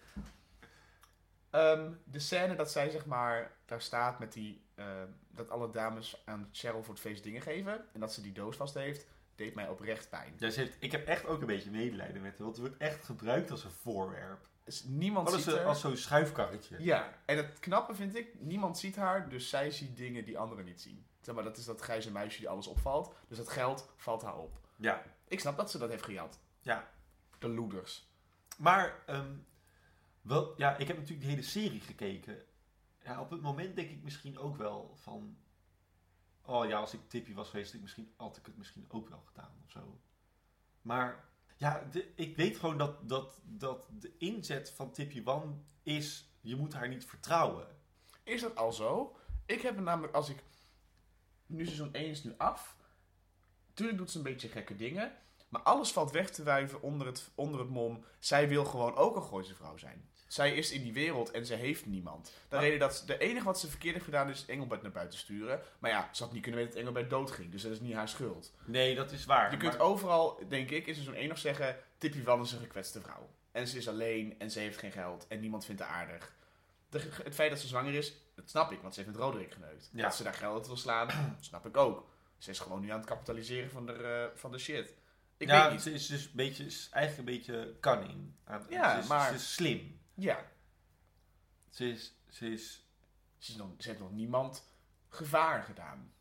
Ehm, de scène dat zij zeg maar daar staat met die... ehm, dat alle dames aan Cheryl voor het feest dingen geven. En dat ze die doos vast heeft. Deed mij oprecht pijn. Ja, ze heeft, ik heb echt ook een beetje medelijden met haar. Want het wordt echt gebruikt als een voorwerp. Dus niemand Als, ziet haar. als zo'n schuifkarretje. Ja, en het knappe vind ik, niemand ziet haar, dus zij ziet dingen die anderen niet zien. Zeg maar, dat is dat grijze muisje die alles opvalt. Dus dat geld valt haar op. Ja. Ik snap dat ze dat heeft gejat. ja. De loeders. Maar, ehm, wel, ja, ik heb natuurlijk de hele serie gekeken. Ja, op het moment denk ik misschien ook wel van... Oh ja, als ik Tippy was geweest, had ik, misschien, had ik het misschien ook wel gedaan of zo. Maar, ja, de, ik weet gewoon dat, dat, dat de inzet van Tippy Wan is... Je moet haar niet vertrouwen. Is dat al zo? Ik heb namelijk, als ik... Nu seizoen 1 is nu af. Tuurlijk doet ze een beetje gekke dingen. Maar alles valt weg te wuiven onder het, onder het mom. Zij wil gewoon ook een Gooise vrouw zijn. Zij is in die wereld en ze heeft niemand. De Maar- reden dat de enige wat ze verkeerd heeft gedaan is Engelbert naar buiten sturen. Maar ja, ze had niet kunnen weten dat Engelbert doodging. Dus dat is niet haar schuld. Nee, dat is waar. Je kunt overal, denk ik, in seizoen 1 nog zeggen... Tippy Wan is een gekwetste vrouw. En ze is alleen en ze heeft geen geld en niemand vindt haar aardig. De- het feit dat ze zwanger is, dat snap ik, want ze heeft met Roderick geneukt. Ja. Dat ze daar geld uit wil slaan, snap ik ook. Ze is gewoon nu aan het kapitaliseren van de, eh, van de shit. Ik ja, weet niet. ze is dus een beetje, is eigenlijk een beetje cunning. Ja, ze is, maar- Ze is slim. Ja, Ze is, ze is... ze, is nog, ze heeft nog niemand gevaar gedaan.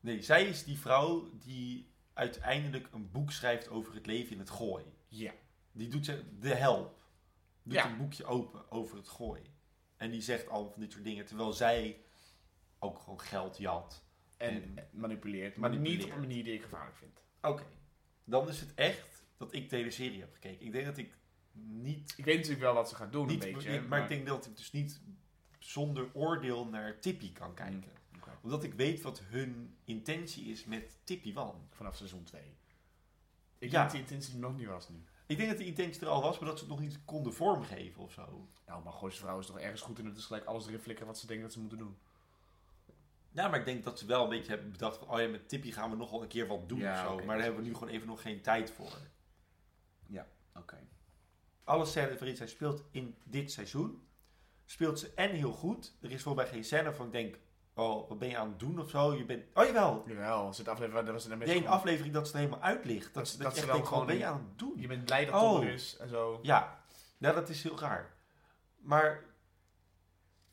Nee, zij is die vrouw die uiteindelijk een boek schrijft over het leven in het gooi. Ja. Die doet ze, de help. Doet Ja. een boekje open over het gooi. En die zegt al van dit soort dingen. Terwijl zij ook gewoon geld jat. En, manipuleert, maar niet op een manier die ik gevaarlijk vind. Oké. Dan is het echt dat ik de hele serie heb gekeken. Ik denk dat ik niet... Ik weet natuurlijk wel wat ze gaat doen, niet een beetje. maar, ik denk dat ik dus niet zonder oordeel naar Tippy kan kijken. Oké. Omdat ik weet wat hun intentie is met Tippy Wan. Vanaf seizoen 2. Ik Ja. denk dat die intentie er nog niet was nu. Ik denk dat die intentie er al was, maar dat ze het nog niet konden vormgeven of zo. Nou, maar Gooise vrouw is toch ergens goed in het is gelijk alles erin flikkeren wat ze denken dat ze moeten doen. Ja, maar ik denk dat ze wel een beetje hebben bedacht van... oh ja, met Tippy gaan we nog wel een keer wat doen Ja, of zo. maar daar hebben we nu gewoon even nog geen tijd voor. Oké. alle scènes waarin zij speelt in dit seizoen, speelt ze en heel goed. Er is mij geen scène van ik denk, oh, wat ben je aan het doen of zo? Je bent, oh jawel, Jawel, er zit aflevering, dat was een nee, een aflevering dat ze er helemaal uitlicht. Dat, Dat- ze- dat ze dan denkt, wat ben gewoon- je aan het doen? Je bent blij dat Oh. Tom er is en zo. Ja, ja, dat is heel raar. Maar,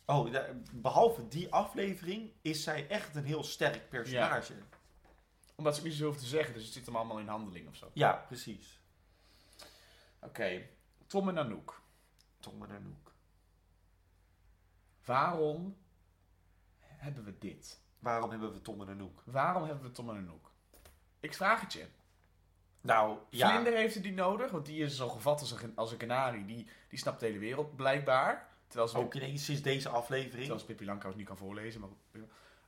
oh, ja, behalve die aflevering is zij echt een heel sterk personage. Ja, Omdat ze niet zo hoeft te zeggen, dus het zit hem allemaal in handeling of zo. precies. Oké, Tom en Anouk. Tom en Anouk. Waarom hebben we dit? Waarom hebben we Tom en Anouk? Waarom hebben we Tom en Anouk? Ik vraag het je. Nou, ja. Vlinder heeft niet nodig, want die is zo gevat als een, als een kanarie. Die, die snapt de hele wereld, blijkbaar. Terwijl ze, Ook ineens sinds deze aflevering. terwijl ze Pippi Langkous niet kan voorlezen. Maar.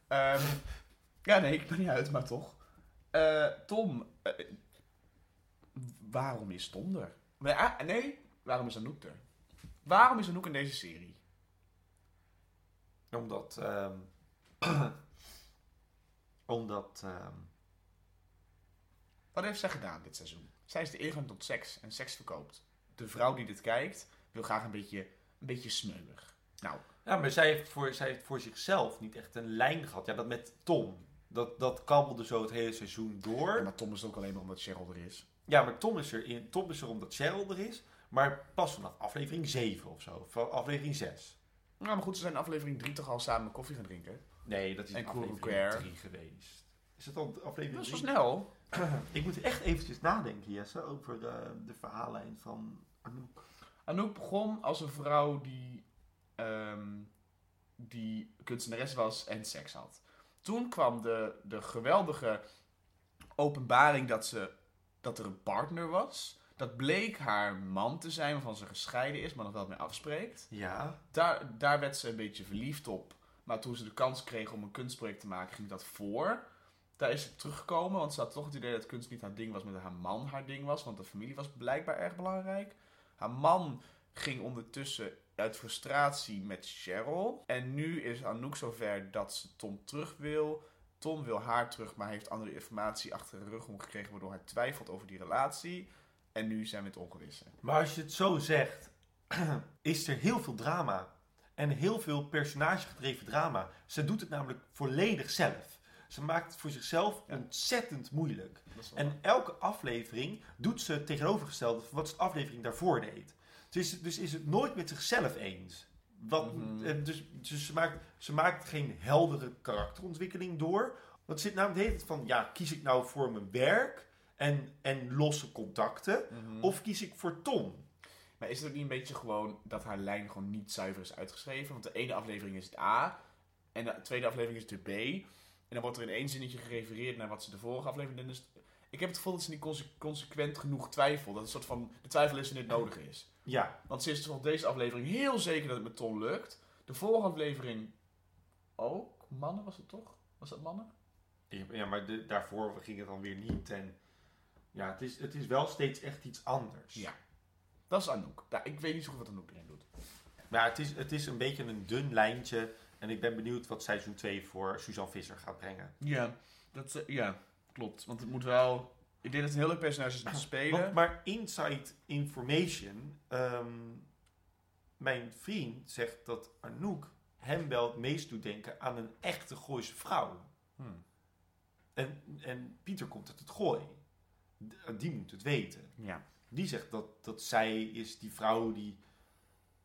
Ehm, ja, nee, ik ben niet uit, maar toch. Eh, Tom, eh, waarom is Tom er? Nee, ah, nee, waarom is Anouk er? Waarom is Anouk in deze serie? Omdat, ehm, omdat, ehm, Wat heeft zij gedaan dit seizoen? Zij is de ingang tot seks en seks verkoopt. De vrouw die dit kijkt, wil graag een beetje, een beetje smeuig. Nou, ja, maar zij heeft, voor, zij heeft voor zichzelf niet echt een lijn gehad. Ja, dat met Tom. Dat, dat kabbelde zo het hele seizoen door. ja, maar Tom is ook alleen maar omdat Cheryl er is. Ja, maar Tom is er, in, Tom is er omdat Cheryl er is. Maar pas vanaf aflevering 7 of zo. Van aflevering 6. Nou, maar goed, ze zijn in aflevering 3 toch al samen koffie gaan drinken. Nee, dat is En aflevering Care. 3 geweest. Is het al aflevering Dat is 3? wel snel. Ik moet echt eventjes nadenken, Jesse, over de, de verhaallijn van Anouk. Anouk begon als een vrouw die, ehm, die kunstenares was en seks had. Toen kwam de, de geweldige openbaring dat, ze, dat er een partner was. Dat bleek haar man te zijn, waarvan ze gescheiden is, maar nog wel mee afspreekt. Ja. Daar, daar werd ze een beetje verliefd op. Maar toen ze de kans kreeg om een kunstproject te maken, ging dat voor. Daar is ze teruggekomen, want ze had toch het idee dat kunst niet haar ding was, maar dat haar man haar ding was. Want de familie was blijkbaar erg belangrijk. Haar man ging ondertussen uit frustratie met Cheryl. En nu is Anouk zover dat ze Tom terug wil. Tom wil haar terug, maar heeft andere informatie achter de rug omgekregen, waardoor hij twijfelt over die relatie. En nu zijn we het ongewisse. Maar als je het zo zegt, is er heel veel drama. En heel veel personagegedreven drama. Ze doet het namelijk volledig zelf. Ze maakt het voor zichzelf Ja. ontzettend moeilijk. En elke aflevering doet ze het tegenovergestelde van wat ze de aflevering daarvoor deed. Dus, dus is het nooit met zichzelf eens. Wat, Mhm. dus dus ze, maakt, ze maakt geen heldere karakterontwikkeling door. Want zit namelijk hele tijd van, ja, kies ik nou voor mijn werk en, en losse contacten? Mhm. Of kies ik voor Tom? Maar is het ook niet een beetje gewoon dat haar lijn gewoon niet zuiver is uitgeschreven? Want de ene aflevering is het A en de tweede aflevering is het de B. En dan wordt er in één zinnetje gerefereerd naar wat ze de vorige aflevering. Dus ik heb het gevoel dat ze niet conse- consequent genoeg twijfelt. Dat het een soort van de twijfel is en dit nodig is. Ja, Want ze is van deze aflevering heel zeker dat het met Tom lukt. De vorige aflevering ook. Mannen was het toch? Was dat mannen? ja maar de, daarvoor ging het dan weer niet. En ja, het is, het is wel steeds echt iets anders. Ja. Dat is Anouk. Ja, ik weet niet zo goed wat Anouk erin doet. Maar het is, het is een beetje een dun lijntje. En ik ben benieuwd wat seizoen 2 voor Suzanne Visser gaat brengen. Ja, dat, eh, ja klopt. Want het moet wel... Ik denk dat het een heel leuk personage is om te spelen. Want, maar inside information. ehm, mijn vriend zegt dat Anouk hem wel het meest doet denken aan een echte Gooise vrouw. Hmm. En, en Pieter komt uit het gooi. D- Die moet het weten. Ja. Die zegt dat, dat zij is die vrouw die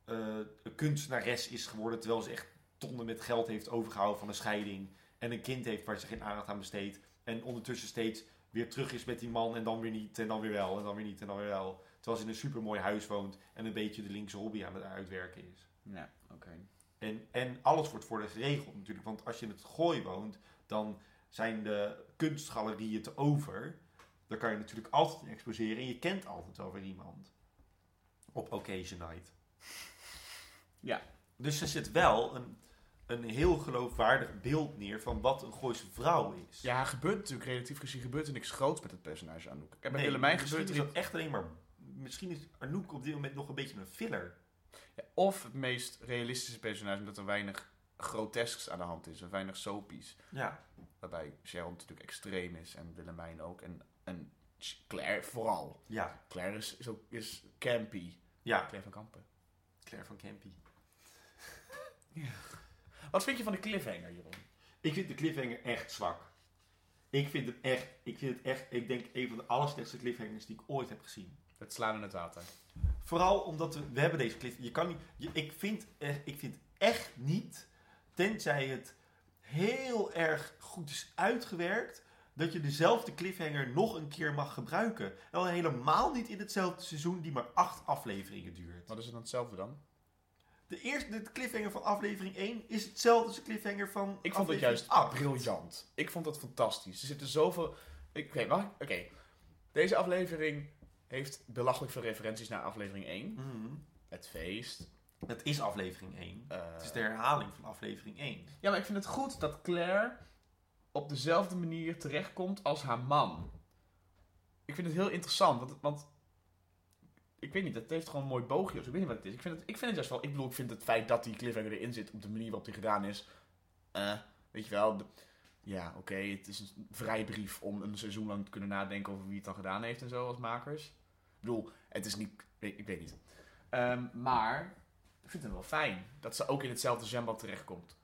eh, een kunstenares is geworden. Terwijl ze echt tonnen met geld heeft overgehouden van een scheiding. En een kind heeft waar ze geen aandacht aan besteedt. En ondertussen steeds weer terug is met die man. En dan weer niet. En dan weer wel. En dan weer niet. En dan weer wel. Terwijl ze in een supermooi huis woont. En een beetje de linkse hobby aan het uitwerken is. Ja, oké. En, en alles wordt voor de geregeld natuurlijk. Want als je in het gooi woont, dan zijn de kunstgalerieën te over. Dan kan je natuurlijk altijd in exposeren. En je kent altijd wel weer iemand. Op occasion night. Ja. Dus er zit wel een, een heel geloofwaardig beeld neer van wat een Gooise vrouw is. Ja, gebeurt natuurlijk relatief gezien gebeurt er niks groots met het personage Anouk. En bij Nee, Willemijn misschien gebeurt is er dat echt alleen maar... Misschien is Anouk op dit moment nog een beetje een filler. Ja, of het meest realistische personage, omdat er weinig grotesks aan de hand is en weinig soapies. Ja. Waarbij Cheryl natuurlijk extreem is en Willemijn ook. En, en Claire vooral. Ja. Claire is, is, ook, is campy. Ja, Claire van Kampen. Claire van Campy. Wat vind je van de cliffhanger, Jeroen? Ik vind de cliffhanger echt zwak. Ik vind hem echt, ik vind het echt, ik denk een van de allerslechtste cliffhangers die ik ooit heb gezien. Het slaan in het water. Vooral omdat we, we hebben deze cliff. Je kan niet, je, ik, vind, ik vind echt niet, tenzij het heel erg goed is uitgewerkt, dat je dezelfde cliffhanger nog een keer mag gebruiken. En al helemaal niet in hetzelfde seizoen die maar acht afleveringen duurt. Wat is het dan hetzelfde dan? De eerste de cliffhanger van aflevering 1 is hetzelfde als de cliffhanger van Ik vond het aflevering juist 8. briljant. Ik vond het fantastisch. Er zitten zoveel... Oké, mag ik? Oké. Deze aflevering heeft belachelijk veel referenties naar aflevering 1. Mhm. Het feest. Het is aflevering 1. eh, Het is de herhaling van aflevering 1. Ja, maar ik vind het goed dat Claire op dezelfde manier terechtkomt als haar man. Ik vind het heel interessant, want, want ik weet niet, het heeft gewoon een mooi boogje. Ik weet niet wat het is. Ik vind het, ik vind het juist wel, ik bedoel, ik vind het feit dat die cliffhanger erin zit op de manier waarop die gedaan is, eh, weet je wel, ja, oké, het is een vrijbrief om een seizoen lang te kunnen nadenken over wie het dan gedaan heeft en zo als makers. Ik bedoel, het is niet, ik, weet niet. Ehm, maar ik vind het wel fijn dat ze ook in hetzelfde zwembad terechtkomt.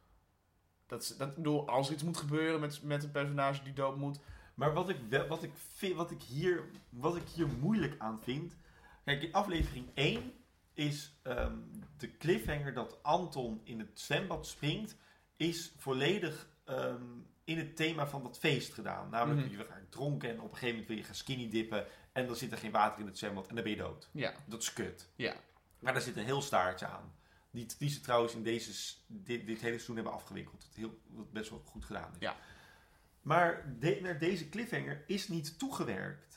Dat, dat, bedoel, als er iets moet gebeuren met, met een personage die dood moet. Maar wat ik, wat, ik vind, wat, ik hier, wat ik hier moeilijk aan vind. Kijk, in aflevering 1 is ehm, de cliffhanger dat Anton in het zwembad springt. Is volledig ehm, in het thema van dat feest gedaan. Namelijk, Mhm. je wordt vaak dronken en op een gegeven moment wil je gaan skinny dippen. En dan zit er geen water in het zwembad en dan ben je dood. Ja. Dat is kut. Ja. Maar daar zit een heel staartje aan. Die, die ze trouwens in deze, dit, dit hele seizoen hebben afgewikkeld. Wat, heel, wat best wel goed gedaan is. Ja. Maar de- naar deze cliffhanger is niet toegewerkt.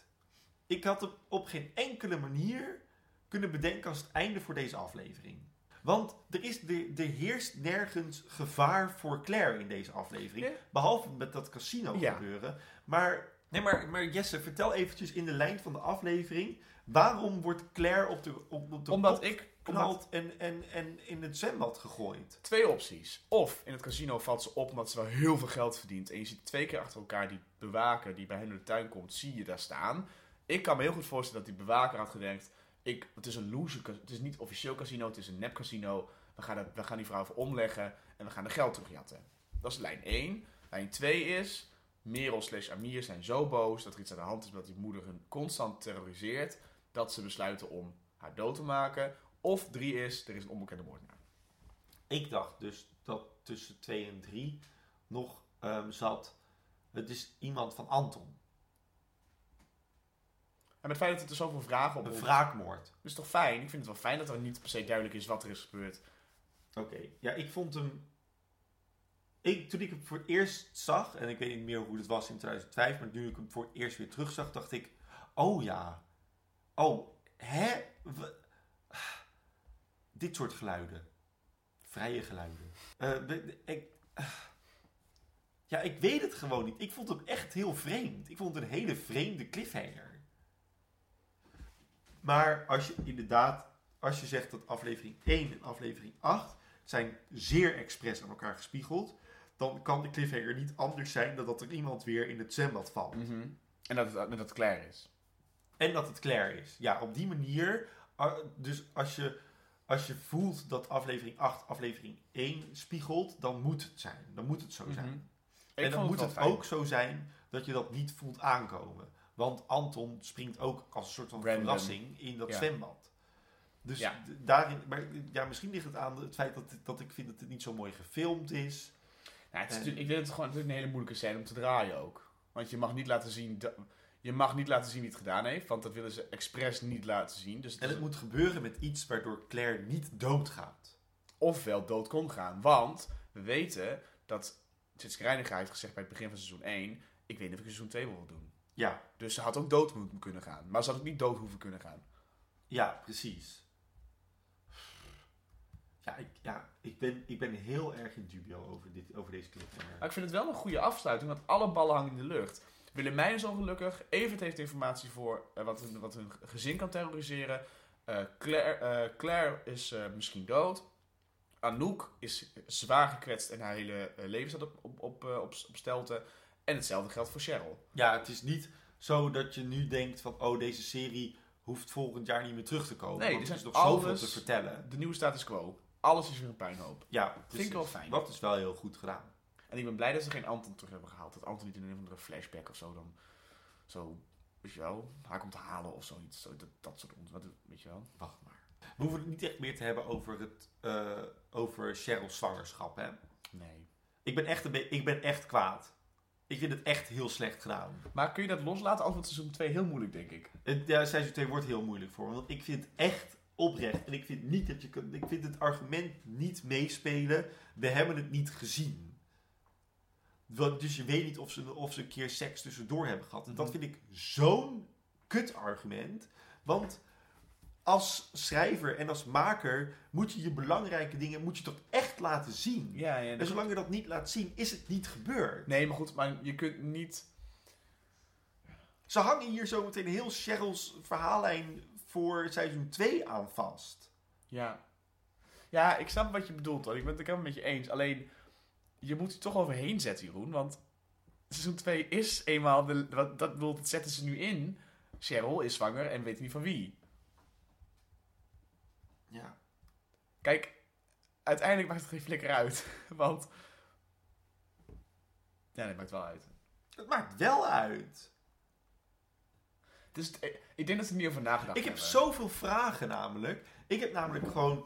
Ik had hem op geen enkele manier kunnen bedenken als het einde voor deze aflevering. Want er, is, er, er heerst nergens gevaar voor Claire in deze aflevering. Behalve met dat casino Ja. gebeuren. Maar, nee, maar, maar Jesse, vertel eventjes in de lijn van de aflevering... waarom wordt Claire op de, op, op de Omdat ik. Geknald en, en, en in het zwembad gegooid? twee opties. Of in het casino valt ze op omdat ze wel heel veel geld verdient. En je ziet twee keer achter elkaar die bewaker die bij hen in de tuin komt, zie je daar staan. Ik kan me heel goed voorstellen dat die bewaker had gedenkt. Ik, het is een loose, het is niet officieel casino, het is een nep casino. We gaan, we gaan die vrouw even omleggen en we gaan de geld terugjatten. Dat is lijn 1. Lijn 2 is, Merel slash Amir zijn zo boos dat er iets aan de hand is dat die moeder hun constant terroriseert. Dat ze besluiten om haar dood te maken. Of 3 is, er is een onbekende moordenaar. Ik dacht dus dat tussen 2 en 3 nog ehm, zat... het is iemand van Anton. En met het feit dat er zoveel vragen op Een wraakmoord. is toch fijn? Ik vind het wel fijn dat er niet per se duidelijk is wat er is gebeurd. Oké, ja, ik vond hem... Ik, toen ik hem voor het eerst zag, en ik weet niet meer hoe het was in 2005, maar nu ik hem voor het eerst weer terugzag, dacht ik, oh ja, oh, hè? Dit soort geluiden. Vrije geluiden. Eh, ik, ja, ik weet het gewoon niet. Ik vond hem echt heel vreemd. Ik vond het een hele vreemde cliffhanger. Maar als je inderdaad, als je zegt dat aflevering 1 en aflevering 8 zijn zeer expres aan elkaar gespiegeld, dan kan de cliffhanger niet anders zijn dan dat er iemand weer in het zwembad valt. En dat het, dat het klaar is. En dat het klaar is. Ja, op die manier. ah, Dus als je, als je voelt dat aflevering 8 aflevering 1 spiegelt, dan moet het zijn. Dan moet het zo zijn. Mhm. Ik en dan vond moet het fijn. ook zo zijn dat je dat niet voelt aankomen. Want Anton springt ook als een soort van Random. verrassing in dat Ja. zwembad. Dus Ja. daarin, maar ja, misschien ligt het aan het feit dat, dat ik vind dat het niet zo mooi gefilmd is. Ja, het is En- natuurlijk- ik vind het gewoon natuurlijk een hele moeilijke scène om te draaien ook. Want je mag niet laten zien, dat- je mag niet laten zien wie het gedaan heeft, want dat willen ze expres niet laten zien. Dus het En het moet gebeuren met iets waardoor Claire niet doodgaat. ofwel dood kon gaan. Want we weten dat Tjitske Reiniger heeft gezegd bij het begin van seizoen 1, ik weet niet of ik seizoen 2 wil doen. Ja, Dus ze had ook dood moeten kunnen gaan. Maar ze had ook niet dood hoeven kunnen gaan. ja, precies. Ja, ik, ja ik, ben, ik ben heel erg in dubio over, dit, over deze cliffhanger. Maar ik vind het wel een goede afsluiting, want alle ballen hangen in de lucht. Willemijn is ongelukkig. Evert heeft informatie voor eh, wat, hun, wat hun gezin kan terroriseren. Eh, Claire, eh, Claire is eh, misschien dood. Anouk is zwaar gekwetst en haar hele leven staat op, op, op, eh, op, op stelte. En hetzelfde geldt voor Cheryl. Ja, het is niet zo dat je nu denkt van, oh, deze serie hoeft volgend jaar niet meer terug te komen. Nee, want er er is nog zoveel te vertellen. De nieuwe status quo. Alles is weer een puinhoop. Ja, Vind ik wel fijn. Dat is wel heel goed gedaan. En ik ben blij dat ze geen Anton terug hebben gehaald. Dat Anton niet in een of andere flashback of zo dan... Zo, weet je wel, haar komt te halen of zoiets. Zo, dat, dat soort onzin. Wat- Weet je wel. Wacht maar. We hoeven het niet echt meer te hebben over, het, eh, over Cheryl's zwangerschap, hè? Nee. Ik ben, echt een ik ben echt kwaad. Ik vind het echt heel slecht gedaan. Maar kun je dat loslaten? Anders wordt seizoen 2 heel moeilijk, denk ik. Het, ja, seizoen 2 wordt heel moeilijk voor me. Want ik vind echt oprecht. En ik vind niet dat je kunt. Ik vind het argument niet meespelen. We hebben het niet gezien. Want, dus je weet niet of ze, of ze een keer seks tussendoor hebben gehad. En dat Mhm. vind ik zo'n kut argument. Want als schrijver en als maker moet je je belangrijke dingen moet je toch echt laten zien. Ja, ja. En zolang je dat niet laat zien, is het niet gebeurd. Nee, maar goed, maar je kunt niet... Ze hangen hier zo meteen heel Cheryl's verhaallijn voor seizoen 2 aan vast. Ja. Ja, ik snap wat je bedoelt hoor. Ik ben het helemaal met je eens. Alleen, je moet er toch overheen zetten, Jeroen. Want seizoen 2 is eenmaal... De, wat, dat, bedoel, dat zetten ze nu in. Cheryl is zwanger en weet niet van wie. Ja. Kijk, uiteindelijk maakt het geen flikker uit. Want... Ja, dat maakt wel uit. Het maakt wel uit. Dus ik denk dat ze er niet over nagedacht Ik heb hebben. zoveel vragen namelijk. Ik heb namelijk gewoon...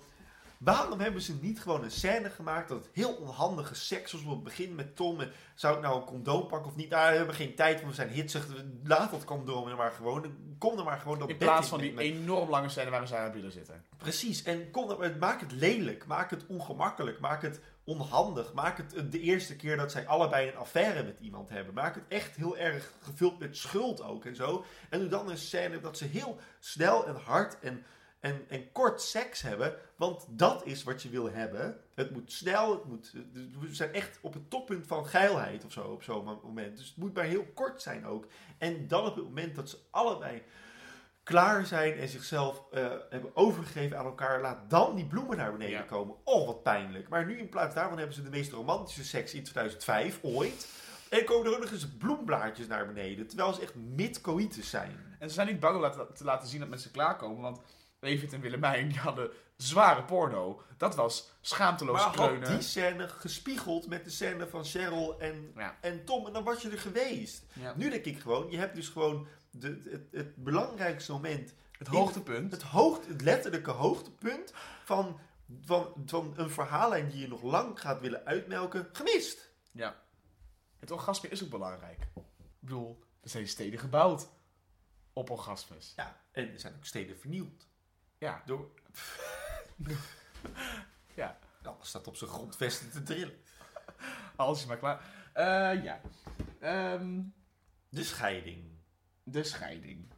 Waarom hebben ze niet gewoon een scène gemaakt dat het heel onhandige seks was op het begin met Tom en zou ik nou een condoom pakken of niet? Nou, we hebben geen tijd, want we zijn hitsig. Laat dat condoom er maar gewoon. Kom er maar gewoon dat In plaats in van die met- enorm lange scène waar ze aan willen zitten. Precies, en kom er, maak het lelijk, maak het ongemakkelijk, maak het onhandig, maak het de eerste keer dat zij allebei een affaire met iemand hebben. Maak het echt heel erg gevuld met schuld ook en zo. En doe dan een scène dat ze heel snel en hard en, en, en kort seks hebben, want dat is wat je wil hebben. Het moet snel, het moet, we zijn echt op het toppunt van geilheid of zo op zo'n moment. Dus het moet maar heel kort zijn ook. En dan op het moment dat ze allebei klaar zijn en zichzelf eh, hebben overgegeven aan elkaar, laat dan die bloemen naar beneden Ja. komen. Oh, wat pijnlijk. Maar nu in plaats daarvan hebben ze de meest romantische seks in 2005 ooit. En komen er ook nog eens bloemblaadjes naar beneden, terwijl ze echt mid-coitus zijn. En ze zijn niet bang om te laten zien dat mensen klaarkomen. Want Evert en Willemijn die hadden zware porno. Dat was schaamteloos Maar had kleunen. die scène gespiegeld met de scène van Cheryl en, Ja. en Tom, en dan was je er geweest. Ja. Nu denk ik gewoon, je hebt dus gewoon de, het, het belangrijkste moment Het hoogtepunt. Het, hoogte, het letterlijke hoogtepunt van, van, van een verhaallijn die je nog lang gaat willen uitmelken, gemist. Ja. Het orgasme is ook belangrijk. Ik bedoel, er zijn steden gebouwd op orgasmes. Ja, en er zijn ook steden vernieuwd. Ja. Door, Ja. alles staat op zijn grondvesten te drillen. Alles is maar klaar. Eh, ja. Ehm, De scheiding. de scheiding.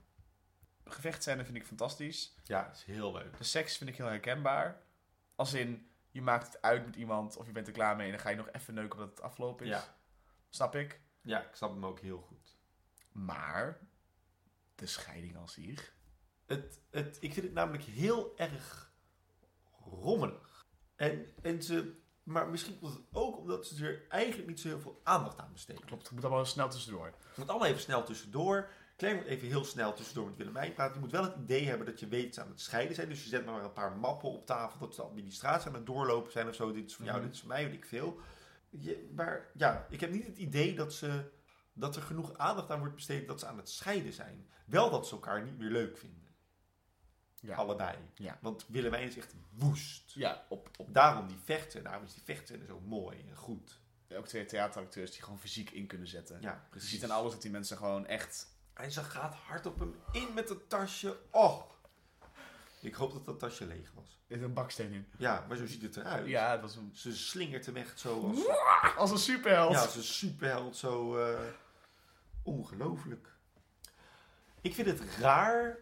Gevechtscène vind ik fantastisch. Ja, is heel leuk. De seks vind ik heel herkenbaar. Als in, je maakt het uit met iemand of je bent er klaar mee en dan ga je nog even neuken omdat het afgelopen is. Ja. Snap ik. Ja, ik snap hem ook heel goed. Maar, de scheiding als zich. Het, het, ik vind het namelijk heel erg rommelig. En, en ze, maar misschien komt het ook omdat ze er eigenlijk niet zo heel veel aandacht aan besteden. Klopt, het moet allemaal snel tussendoor. Het moet allemaal even snel tussendoor. Claire moet even heel snel tussendoor met Willemijn praten. Je moet wel het idee hebben dat je weet dat ze aan het scheiden zijn. Dus je zet maar een paar mappen op tafel. Dat ze de administratie aan het doorlopen zijn of zo. Dit is van jou, Mhm. dit is van mij, weet ik veel. Je, maar ja, ik heb niet het idee dat, ze, dat er genoeg aandacht aan wordt besteed dat ze aan het scheiden zijn. Wel dat ze elkaar niet meer leuk vinden. Ja. Allebei. Ja. Want Willemijn is echt woest. Ja, op, op Daarom die vechten. Daarom is die vechten zo mooi en goed. ook twee theateracteurs die gewoon fysiek in kunnen zetten. Ja, Je precies. ziet aan alles dat die mensen gewoon echt... En ze gaat hard op hem in met het tasje. Och. Ik hoop dat dat tasje leeg was. Er zit een baksteen in. Ja, maar zo ziet het eruit. Ja, het was een... Ze slingert hem echt zo als... Als een superheld. Ja, als een superheld. Zo eh, ongelooflijk. Ik vind het raar...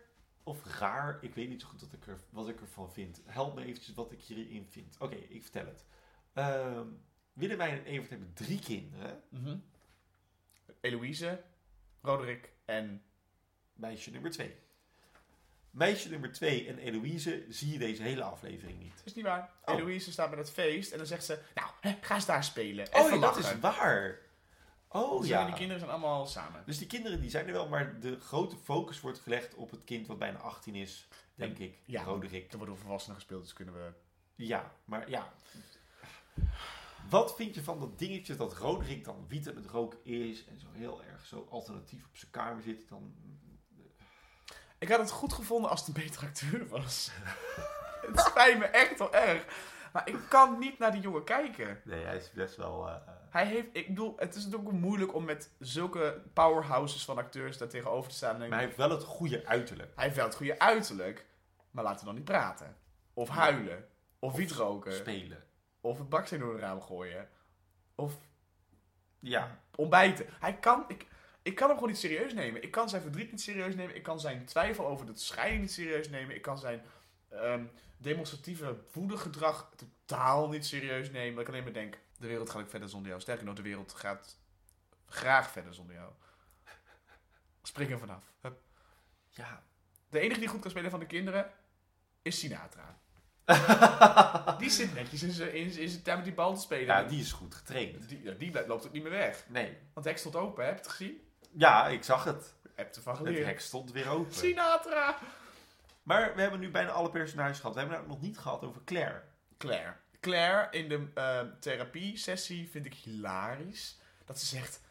Of raar, ik weet niet zo goed wat ik, er, wat ik ervan vind. Help me eventjes wat ik hierin vind. Oké, ik vertel het. Ehm Willemijn en Evert hebben drie kinderen. Mhm. Eloïse, Roderick en... Meisje nummer twee. Meisje nummer twee en Eloïse zie je deze hele aflevering niet. Dat is niet waar. Oh. Eloïse staat bij het feest en dan zegt ze... Nou, hè, ga eens daar spelen. Oh, ja, dat is waar. Oh Dus ja. Die kinderen zijn allemaal samen. Dus die kinderen die zijn er wel, maar de grote focus wordt gelegd op het kind wat bijna 18 is, denk ik. Ja. Roderick. Er worden volwassenen gespeeld, dus kunnen we... Ja, maar ja. Wat vind je van dat dingetje dat Roderick dan wiet het roken is en zo heel erg zo alternatief op zijn kamer zit? Dan... Ik had het goed gevonden als het een betere acteur was. het spijt me echt wel erg. Maar ik kan niet naar die jongen kijken. Nee, hij is best wel... eh, Hij heeft, ik bedoel, het is natuurlijk moeilijk om met zulke powerhouses van acteurs daar tegenover te staan. en maar hij heeft wel het goede uiterlijk. Hij heeft wel het goede uiterlijk, maar laten we dan niet praten. Of huilen. Of wiet roken. Spelen. Of het baksteen door het raam gooien. Of Ja, ontbijten. Hij kan, ik, ik kan hem gewoon niet serieus nemen. Ik kan zijn verdriet niet serieus nemen. Ik kan zijn twijfel over de scheiding niet serieus nemen. Ik kan zijn ehm, demonstratieve woedegedrag totaal niet serieus nemen. Dat ik alleen maar denk, de wereld gaat ook verder zonder jou. Sterker nog, de wereld gaat graag verder zonder jou. Spring er vanaf. Hup. ja. De enige die goed kan spelen van de kinderen is Sinatra. Die zit netjes in zijn, in, zijn met die bal te spelen. ja, die is goed getraind. die, die loopt ook niet meer weg. Nee. Want het hek stond open, hè? heb je het gezien? Ja, ik zag het. Heb je ervan Het geleerd. hek stond weer open. Sinatra! Maar we hebben nu bijna alle personages gehad. We hebben het nog niet gehad over Claire. Claire. Claire in de eh, therapie-sessie vind ik hilarisch. Dat ze zegt,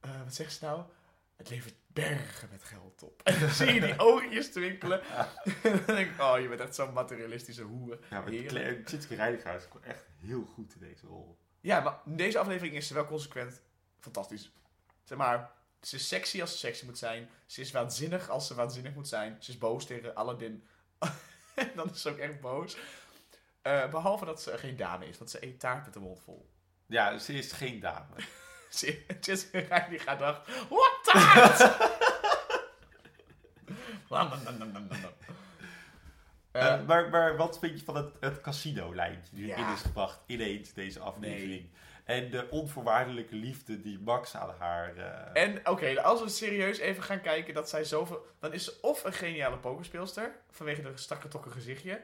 eh, wat zegt ze nou? Het levert bergen met geld op. En dan zie je die oogjes twinkelen. en dan denk ik, oh, je bent echt zo'n materialistische hoer. Ja, maar. Claire, Reiniga is gewoon echt heel goed in deze rol. Ja, maar in deze aflevering is ze wel consequent fantastisch. Zeg maar, ze is sexy als ze sexy moet zijn. Ze is waanzinnig als ze waanzinnig moet zijn. Ze is boos tegen Aladdin. en dan is ze ook echt boos. Eh, behalve dat ze geen dame is, want ze eet taart met de mond vol. Ja, ze is geen dame. Ze- Jessica Reiniga dacht, wat taart! Eh, maar, maar wat vind je van het, het casino-lijntje die Ja. erin is gebracht ineens deze aflevering? En de onvoorwaardelijke liefde die Max aan haar... eh, En oké, als we serieus even gaan kijken dat zij zoveel... Dan is ze of een geniale pokerspeelster, vanwege de strakke tokken gezichtje.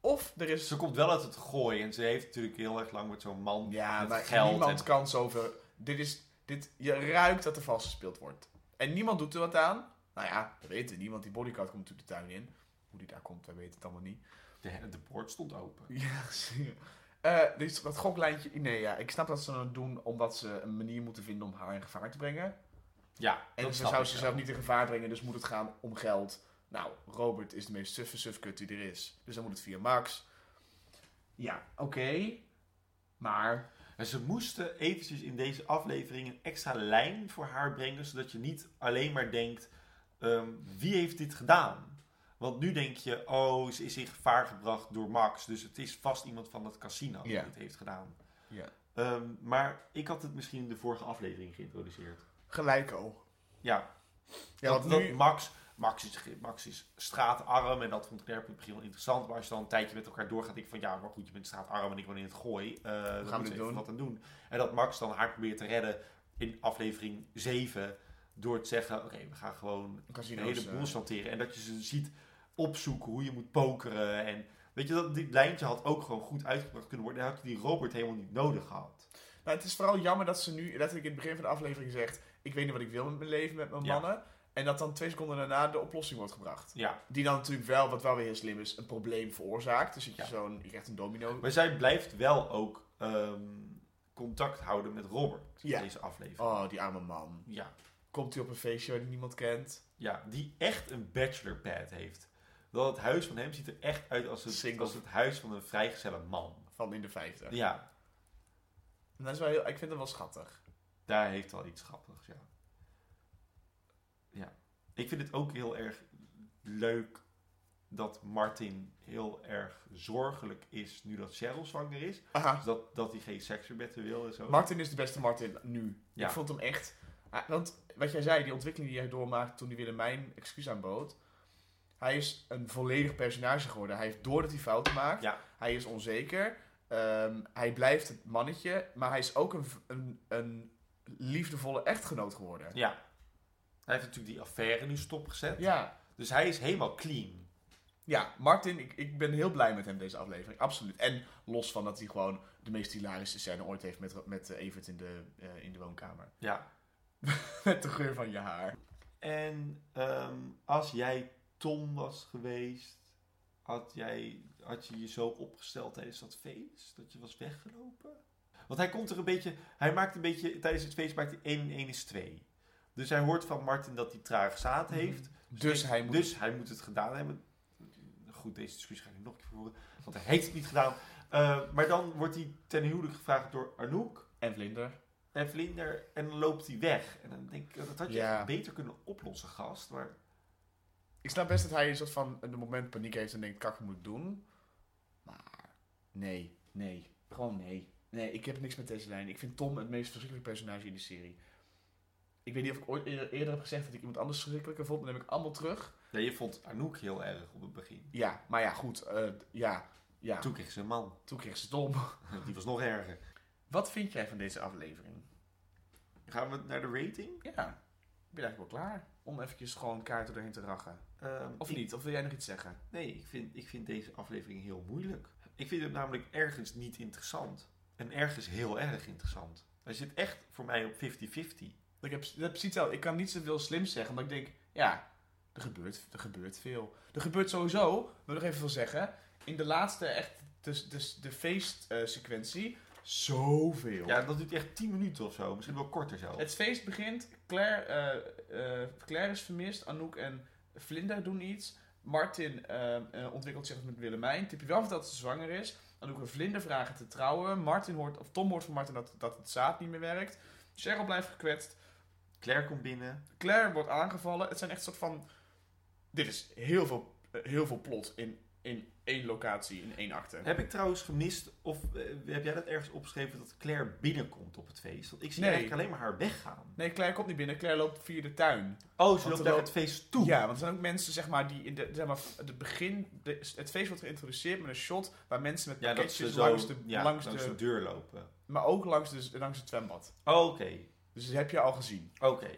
Of er is... Ze komt wel uit het gooi en ze heeft natuurlijk heel erg lang met zo'n man Ja, met maar geld. niemand en- kan zoveel... Dit is... Dit, je ruikt dat er vals gespeeld wordt. En niemand doet er wat aan. Nou ja, we weten niemand. Die bodyguard komt natuurlijk de tuin in. Hoe die daar komt, wij weten het allemaal niet. De, de poort stond open. Ja, zie Eh, dus dat goklijntje... Nee, ja, ik snap dat ze dat doen omdat ze een manier moeten vinden om haar in gevaar te brengen. Ja, En dat ze snap zou ik ze wel. zelf niet in gevaar brengen, dus moet het gaan om geld. Nou, Robert is de meest suffe sufkut die er is. Dus dan moet het via Max. Ja, oké. Maar... En ze moesten eventjes in deze aflevering een extra lijn voor haar brengen, zodat je niet alleen maar denkt, ehm, wie heeft dit gedaan? Want nu denk je, oh, ze is in gevaar gebracht door Max, dus het is vast iemand van het casino die Ja. dit heeft gedaan. Ja. Ehm, maar ik had het misschien in de vorige aflevering geïntroduceerd. Gelijk al. Ja, Ja, dat, dat nu... Max, Max, is, Max is straatarm en dat vond ik in het begin wel interessant. Maar als je dan een tijdje met elkaar doorgaat, denk ik van ja, maar goed, je bent straatarm en ik woon in het gooi. Eh daar we moeten we even doen? wat aan doen. En dat Max dan haar probeert te redden in aflevering 7 door te zeggen, oké, we gaan gewoon een Casino's, hele eh. En dat je ze ziet opzoeken hoe je moet pokeren. En weet je, dat dit lijntje had ook gewoon goed uitgebracht kunnen worden. Dan had je die Robert helemaal niet nodig gehad. Nou, het is vooral jammer dat ze nu letterlijk in het begin van de aflevering zegt... Ik weet niet wat ik wil met mijn leven, met mijn Ja. mannen. En dat dan twee seconden daarna de oplossing wordt gebracht. Ja, Die dan natuurlijk wel, wat wel weer heel slim is, een probleem veroorzaakt. Dus dat je Ja. zo'n... Je krijgt een domino. maar zij blijft wel ook ehm, contact houden met Robert in deze aflevering. Oh, die arme man. Ja. Komt hij op een feestje waar hij niemand kent? Ja, die echt een bachelor pad heeft. Dat het huis van hem ziet er echt uit als het, Single. als het huis van een vrijgezelle man. Van in de vijfde. Ja, En dat is wel heel, ik vind het wel schattig. daar heeft wel iets grappigs, ja. Ja. Ik vind het ook heel erg leuk dat Martin heel erg zorgelijk is nu dat Cheryl zwanger is. Aha. Dus dat, dat hij geen seks meer met haar wil en zo. Martin is de beste Martin nu. Ja. Ik vond hem echt... Ah, Want wat jij zei, die ontwikkeling die hij doormaakt toen hij Willemijn excuus aanbood. Hij is een volledig personage geworden. Hij heeft door dat hij fouten maakt. Ja. Hij is onzeker. Ehm, hij blijft het mannetje. Maar hij is ook een, een, een liefdevolle echtgenoot geworden. Ja. Hij heeft natuurlijk die affaire nu stopgezet. Ja. Dus hij is helemaal clean. Ja, Martin, ik, ik ben heel blij met hem deze aflevering. Absoluut. En los van dat hij gewoon de meest hilarische scène ooit heeft met, met eh, Evert in de, eh, in de woonkamer. Ja. met de geur van je haar. En ehm, als jij Tom was geweest, had, jij, had je je zo opgesteld tijdens dat feest? Dat je was weggelopen? Want hij komt er een beetje, hij maakt een beetje, tijdens het feest maakt hij 1 en 1 is 2. Dus hij hoort van Martin dat hij traag zaad heeft. Dus ik- hij moet- dus hij moet het gedaan hebben. Goed, deze discussie ga ik nog een keer voeren, want hij heeft het niet gedaan. Eh, maar dan wordt hij ten huwelijk gevraagd door Anouk En Vlinder. en Vlinder en dan loopt hij weg. En dan denk ik, dat had je Ja. beter kunnen oplossen, gast. Maar Ik snap best dat hij een soort van een moment paniek heeft en denkt, kak, ik moet het doen. Maar nee, nee. Gewoon nee. Nee, ik heb niks met deze lijn. Ik vind Tom het meest verschrikkelijke personage in die serie. Ik weet niet of ik ooit eerder, eerder heb gezegd dat ik iemand anders verschrikkelijker vond, maar dat neem ik allemaal terug. Ja, je vond Anouk heel erg op het begin. Ja, maar ja, goed. eh, ja, ja. Toen kreeg ze een man. Toen kreeg ze Tom. Die was nog erger. Wat vind jij van deze aflevering? Gaan we naar de rating? Ja, ik ben eigenlijk wel klaar om eventjes gewoon kaarten doorheen te rachen. Ehm, Of ik- niet? Of wil jij nog iets zeggen? Nee, ik vind, ik vind deze aflevering heel moeilijk. Ik vind het namelijk ergens niet interessant. En ergens heel erg interessant. Hij zit echt voor mij op 50-50. Ik heb, dat precies hetzelfde. Ik kan niet zoveel slim zeggen, omdat ik denk, ja, er gebeurt, er gebeurt veel. Er gebeurt sowieso, wil ik nog even veel zeggen, in de laatste echt, dus, dus de feestsequentie, zoveel. Ja, dat duurt echt 10 minuten of zo. Misschien wel korter zelf. Het feest begint, Claire, eh, eh, Claire is vermist, Anouk en Vlinder doen iets. Martin eh, eh, ontwikkelt zich met Willemijn. Tipje wel dat ze zwanger is. Anouk en Vlinder vragen te trouwen. Martin hoort, of Tom hoort van Martin dat, dat het zaad niet meer werkt. Cheryl blijft gekwetst. Claire komt binnen. Claire wordt aangevallen. Het zijn echt soort van. Dit is heel veel, eh, heel veel plot in, in één locatie, in één acte. Heb ik trouwens gemist, of eh, heb jij dat ergens opgeschreven, dat Claire binnenkomt op het feest? Want ik zie Nee. eigenlijk alleen maar haar weggaan. Nee, Claire komt niet binnen. Claire loopt via de tuin. Oh, ze loopt naar het feest toe. Ja, want er zijn ook mensen, zeg maar, die in de, zeg maar, het begin. De, het feest wordt geïntroduceerd met een shot waar mensen met pakketjes langs, de, ja, langs, langs de, de deur lopen. Maar ook langs, de, langs het zwembad. Oh, Oké, Dus dat heb je al gezien. oké.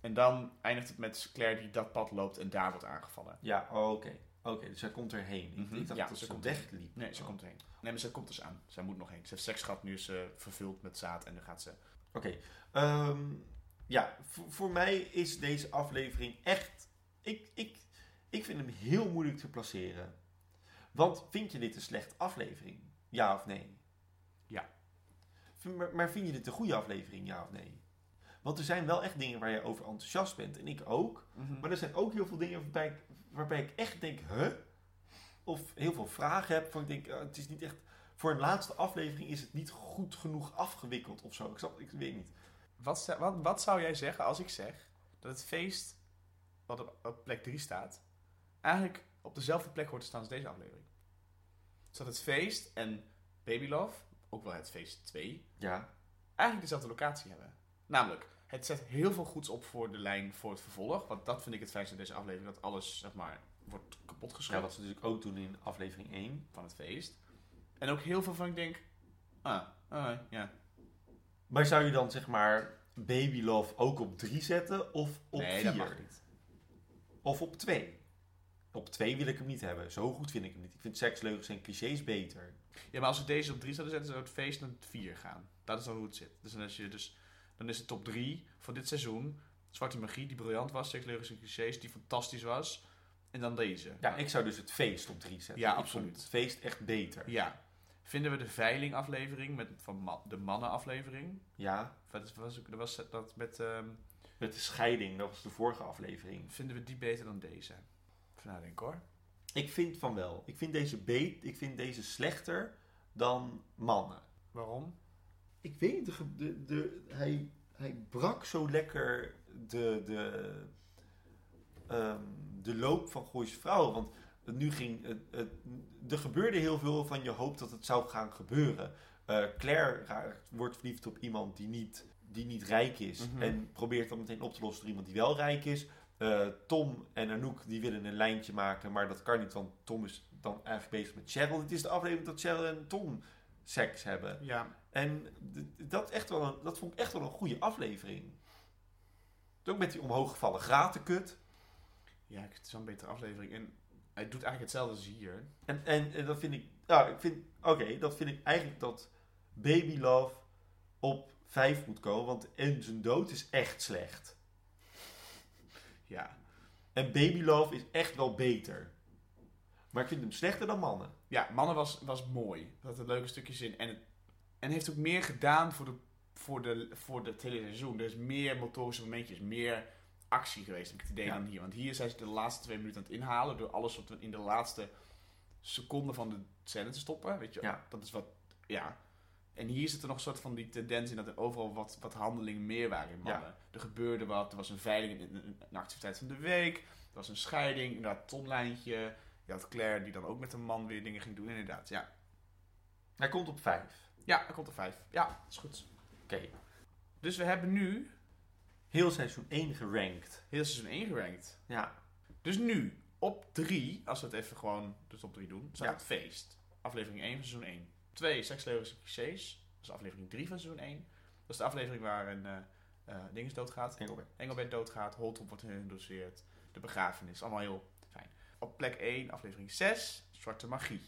En dan eindigt het met Claire die dat pad loopt en daar wordt aangevallen. Ja, oh, oké. Oké, dus zij komt erheen. Ik- Mhm. Ik dacht Ja, dat ze ze wegliep. Nee, ze Oh. komt erheen. Nee, maar ze komt dus aan. Zij moet nog heen. Ze heeft seks gehad, nu is ze vervuld met zaad en dan gaat ze. Oké. ehm, ja, voor, voor mij is deze aflevering echt... Ik, ik, ik vind hem heel moeilijk te placeren. Want vind je dit een slechte aflevering? Ja of nee? Ja. Maar vind je dit een goede aflevering? Ja of nee? Want er zijn wel echt dingen waar je over enthousiast bent. En ik ook. Maar er zijn ook heel veel dingen waarbij ik, waarbij ik echt denk, huh? Of heel veel vragen heb. Van ik denk, eh, het is niet echt... Voor een laatste aflevering is het niet goed genoeg afgewikkeld of zo. Ik, snap, ik weet niet. Wat, wat, wat zou jij zeggen als ik zeg dat het feest wat op, op plek 3 staat, eigenlijk op dezelfde plek hoort te staan als deze aflevering? Dus dat het feest en Baby Love, ook wel het feest 2, Ja, eigenlijk dezelfde locatie hebben. Namelijk, het zet heel veel goeds op voor de lijn voor het vervolg. Want dat vind ik het fijnste aan deze aflevering, dat alles zeg maar wordt kapot ja wat ze natuurlijk ook doen in aflevering 1. van het feest. En ook heel veel van ik denk, ah, ah ja. Maar zou je dan zeg maar Baby Love ook op 3 zetten of op nee, 4? dat mag niet. Of op 2? Op 2 wil ik hem niet hebben. Zo goed vind ik hem niet. Ik vind seksleugens en clichés beter. Ja, maar als we deze op 3 zouden zetten, zou het feest naar 4 gaan. Dat is dan hoe het zit. Dus dan, als je dus, dan is het top 3 van dit seizoen. Zwarte Magie, die briljant was. Seksleugens en clichés, die fantastisch was. En dan deze. Ja, ik zou dus het feest op 3 zetten. Ja, absoluut. Het feest echt beter. Ja. Vinden we de veiling aflevering, met, van ma- de mannen aflevering. Ja, Dat was, dat was dat met, ehm, met de scheiding, dat was de vorige aflevering. vinden we die beter dan deze? Even nadenken hoor. Ik vind van wel. Ik vind deze beet, ik vind deze slechter dan mannen. Waarom? Ik weet niet, de, de, de, hij, hij brak zo lekker de, de, ehm, de loop van Gooise Vrouwen. Want nu ging, het, het, er gebeurde heel veel van je hoopt dat het zou gaan gebeuren. Eh, Claire raakt- wordt verliefd op iemand die niet, die niet rijk is. Mhm. En probeert dat meteen op te lossen door iemand die wel rijk is. Eh, Tom en Anouk die willen een lijntje maken, maar dat kan niet, want Tom is dan eigenlijk bezig met Cheryl. Het is de aflevering dat Cheryl en Tom seks hebben. Ja. En dat, echt wel een, dat vond ik echt wel een goede aflevering. Ook met die omhooggevallen gratenkut. Ja, het is wel een betere aflevering. En Hij doet eigenlijk hetzelfde als hier. En, en, en dat vind ik, ja, ik vind, oké, dat vind ik eigenlijk dat Baby Love op 5 moet komen, want en zijn dood is echt slecht. Ja. En Baby Love is echt wel beter. Maar ik vind hem slechter dan mannen. Ja, Mannen was, was mooi. Er zaten leuke stukjes in. En, het, en heeft ook meer gedaan voor, de, voor, de, voor het hele seizoen. Er is meer motorische momentjes, meer actie geweest, heb ik het idee, Ja. dan hier. Want hier zijn ze de laatste twee minuten aan het inhalen door alles wat we in de laatste seconde van de scène te stoppen. Weet je, Ja. dat is wat, ja. En hier zit er nog een soort van die tendens in dat er overal wat, wat handelingen meer waren in mannen. Er gebeurde wat, er was een veiling, een, een activiteit van de week, er was een scheiding, inderdaad, tonlijntje. Je had Claire die dan ook met een man weer dingen ging doen, inderdaad, ja. Hij komt op 5. Ja, er komt er vijf. Ja, is goed. Oké. Dus we hebben nu Heel seizoen 1 gerankt. heel seizoen 1 gerankt. Ja. Dus nu, op 3, als we het even gewoon de top 3 doen, staat Ja. het feest. Aflevering 1 van seizoen 1. 2, Sekslevens en clichés. Dat is aflevering 3 van seizoen 1. Dat is de aflevering waar een eh eh dinges doodgaat. Engelbert. Engelbert doodgaat, Holtrop wordt geïntroduceerd. De begrafenis, allemaal heel. Op plek 1, aflevering 6, Zwarte Magie.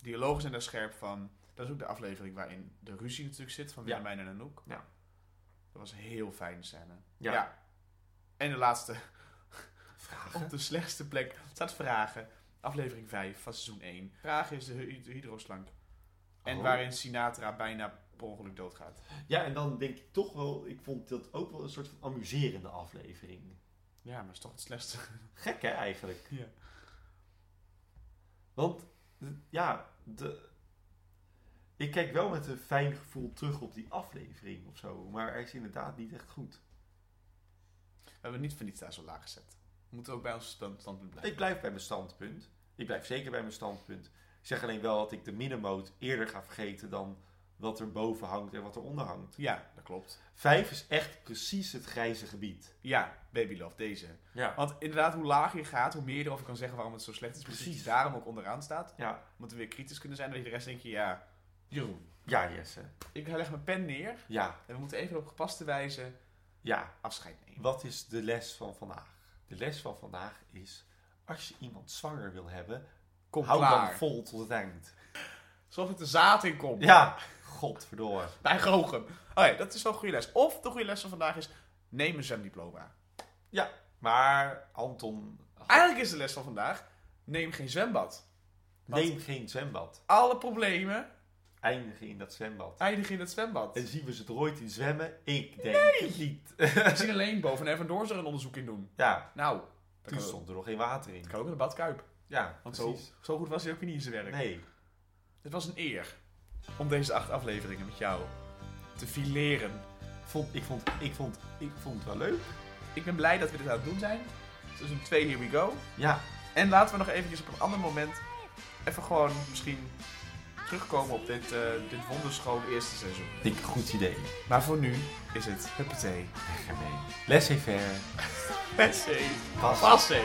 Dialogen zijn daar scherp van. Dat is ook de aflevering waarin de ruzie natuurlijk zit van Ja. Willemijn en Anouk. Ja. Dat was een heel fijne scène. Ja. En de laatste, Vragen. op de slechtste plek, staat Vragen. Aflevering 5 van seizoen 1. Vragen is de, hy- de hydroslank. En Oh. waarin Sinatra bijna per ongeluk doodgaat. Ja, en dan denk ik toch wel, ik vond dat ook wel een soort van amuserende aflevering. Ja, maar is toch het slechtste. Gek hè, eigenlijk. Ja. Want, ja, de, ik kijk wel met een fijn gevoel terug op die aflevering of zo. Maar hij is inderdaad niet echt goed. We hebben niet van niets daar zo laag gezet. We moeten ook bij ons stand- standpunt blijven. Ik blijf bij mijn standpunt. Ik blijf zeker bij mijn standpunt. Ik zeg alleen wel dat ik de middenmoot eerder ga vergeten dan wat er boven hangt en wat er onder hangt. Ja, dat klopt. Vijf is echt precies het grijze gebied. Ja, Baby Love, deze. Ja. Want inderdaad, hoe lager je gaat, hoe meer je erover kan zeggen waarom het zo slecht is. Precies. Precies. daarom ook onderaan staat. Ja, Omdat we weer kritisch kunnen zijn. Dat je de rest denk je, ja, Jeroen. ja Jesse. Ik leg mijn pen neer. Ja, En we moeten even op gepaste wijze ja. afscheid nemen. Wat is de les van vandaag? De les van vandaag is, als je iemand zwanger wil hebben, Kom hou klaar. dan vol tot het eind. Zorg dat er zaad in komt. Ja, godverdomme. Bij Gochem. Oké, dat is wel een goede les. Of de goede les van vandaag is, neem een zwemdiploma. Ja, maar Anton, Eigenlijk is de les van vandaag, neem geen zwembad. neem geen zwembad. Alle problemen Eindigen in dat zwembad. eindigen in het zwembad. En zien we ze er ooit in zwemmen? Ik denk het niet. We zien alleen boven Evan Doors er een onderzoek in doen. Ja, Nou, dat toen kan, stond er nog geen water in. dat kan ook in de badkuip. Ja, Want zo, precies. zo goed was hij ook weer niet in zijn werk. Nee. Het was een eer om deze acht afleveringen met jou te fileren. Vond, ik, vond, ik, vond, ik vond het wel leuk. Ik ben blij dat we dit aan het doen zijn. Seizoen 2, here we go. Ja, En laten we nog eventjes op een ander moment even gewoon misschien terugkomen op dit, eh dit wonderschoon eerste seizoen. ik goed idee. Maar voor nu is het huppatee. Weg ermee. Laissez faire. Passé. Pas. Passé.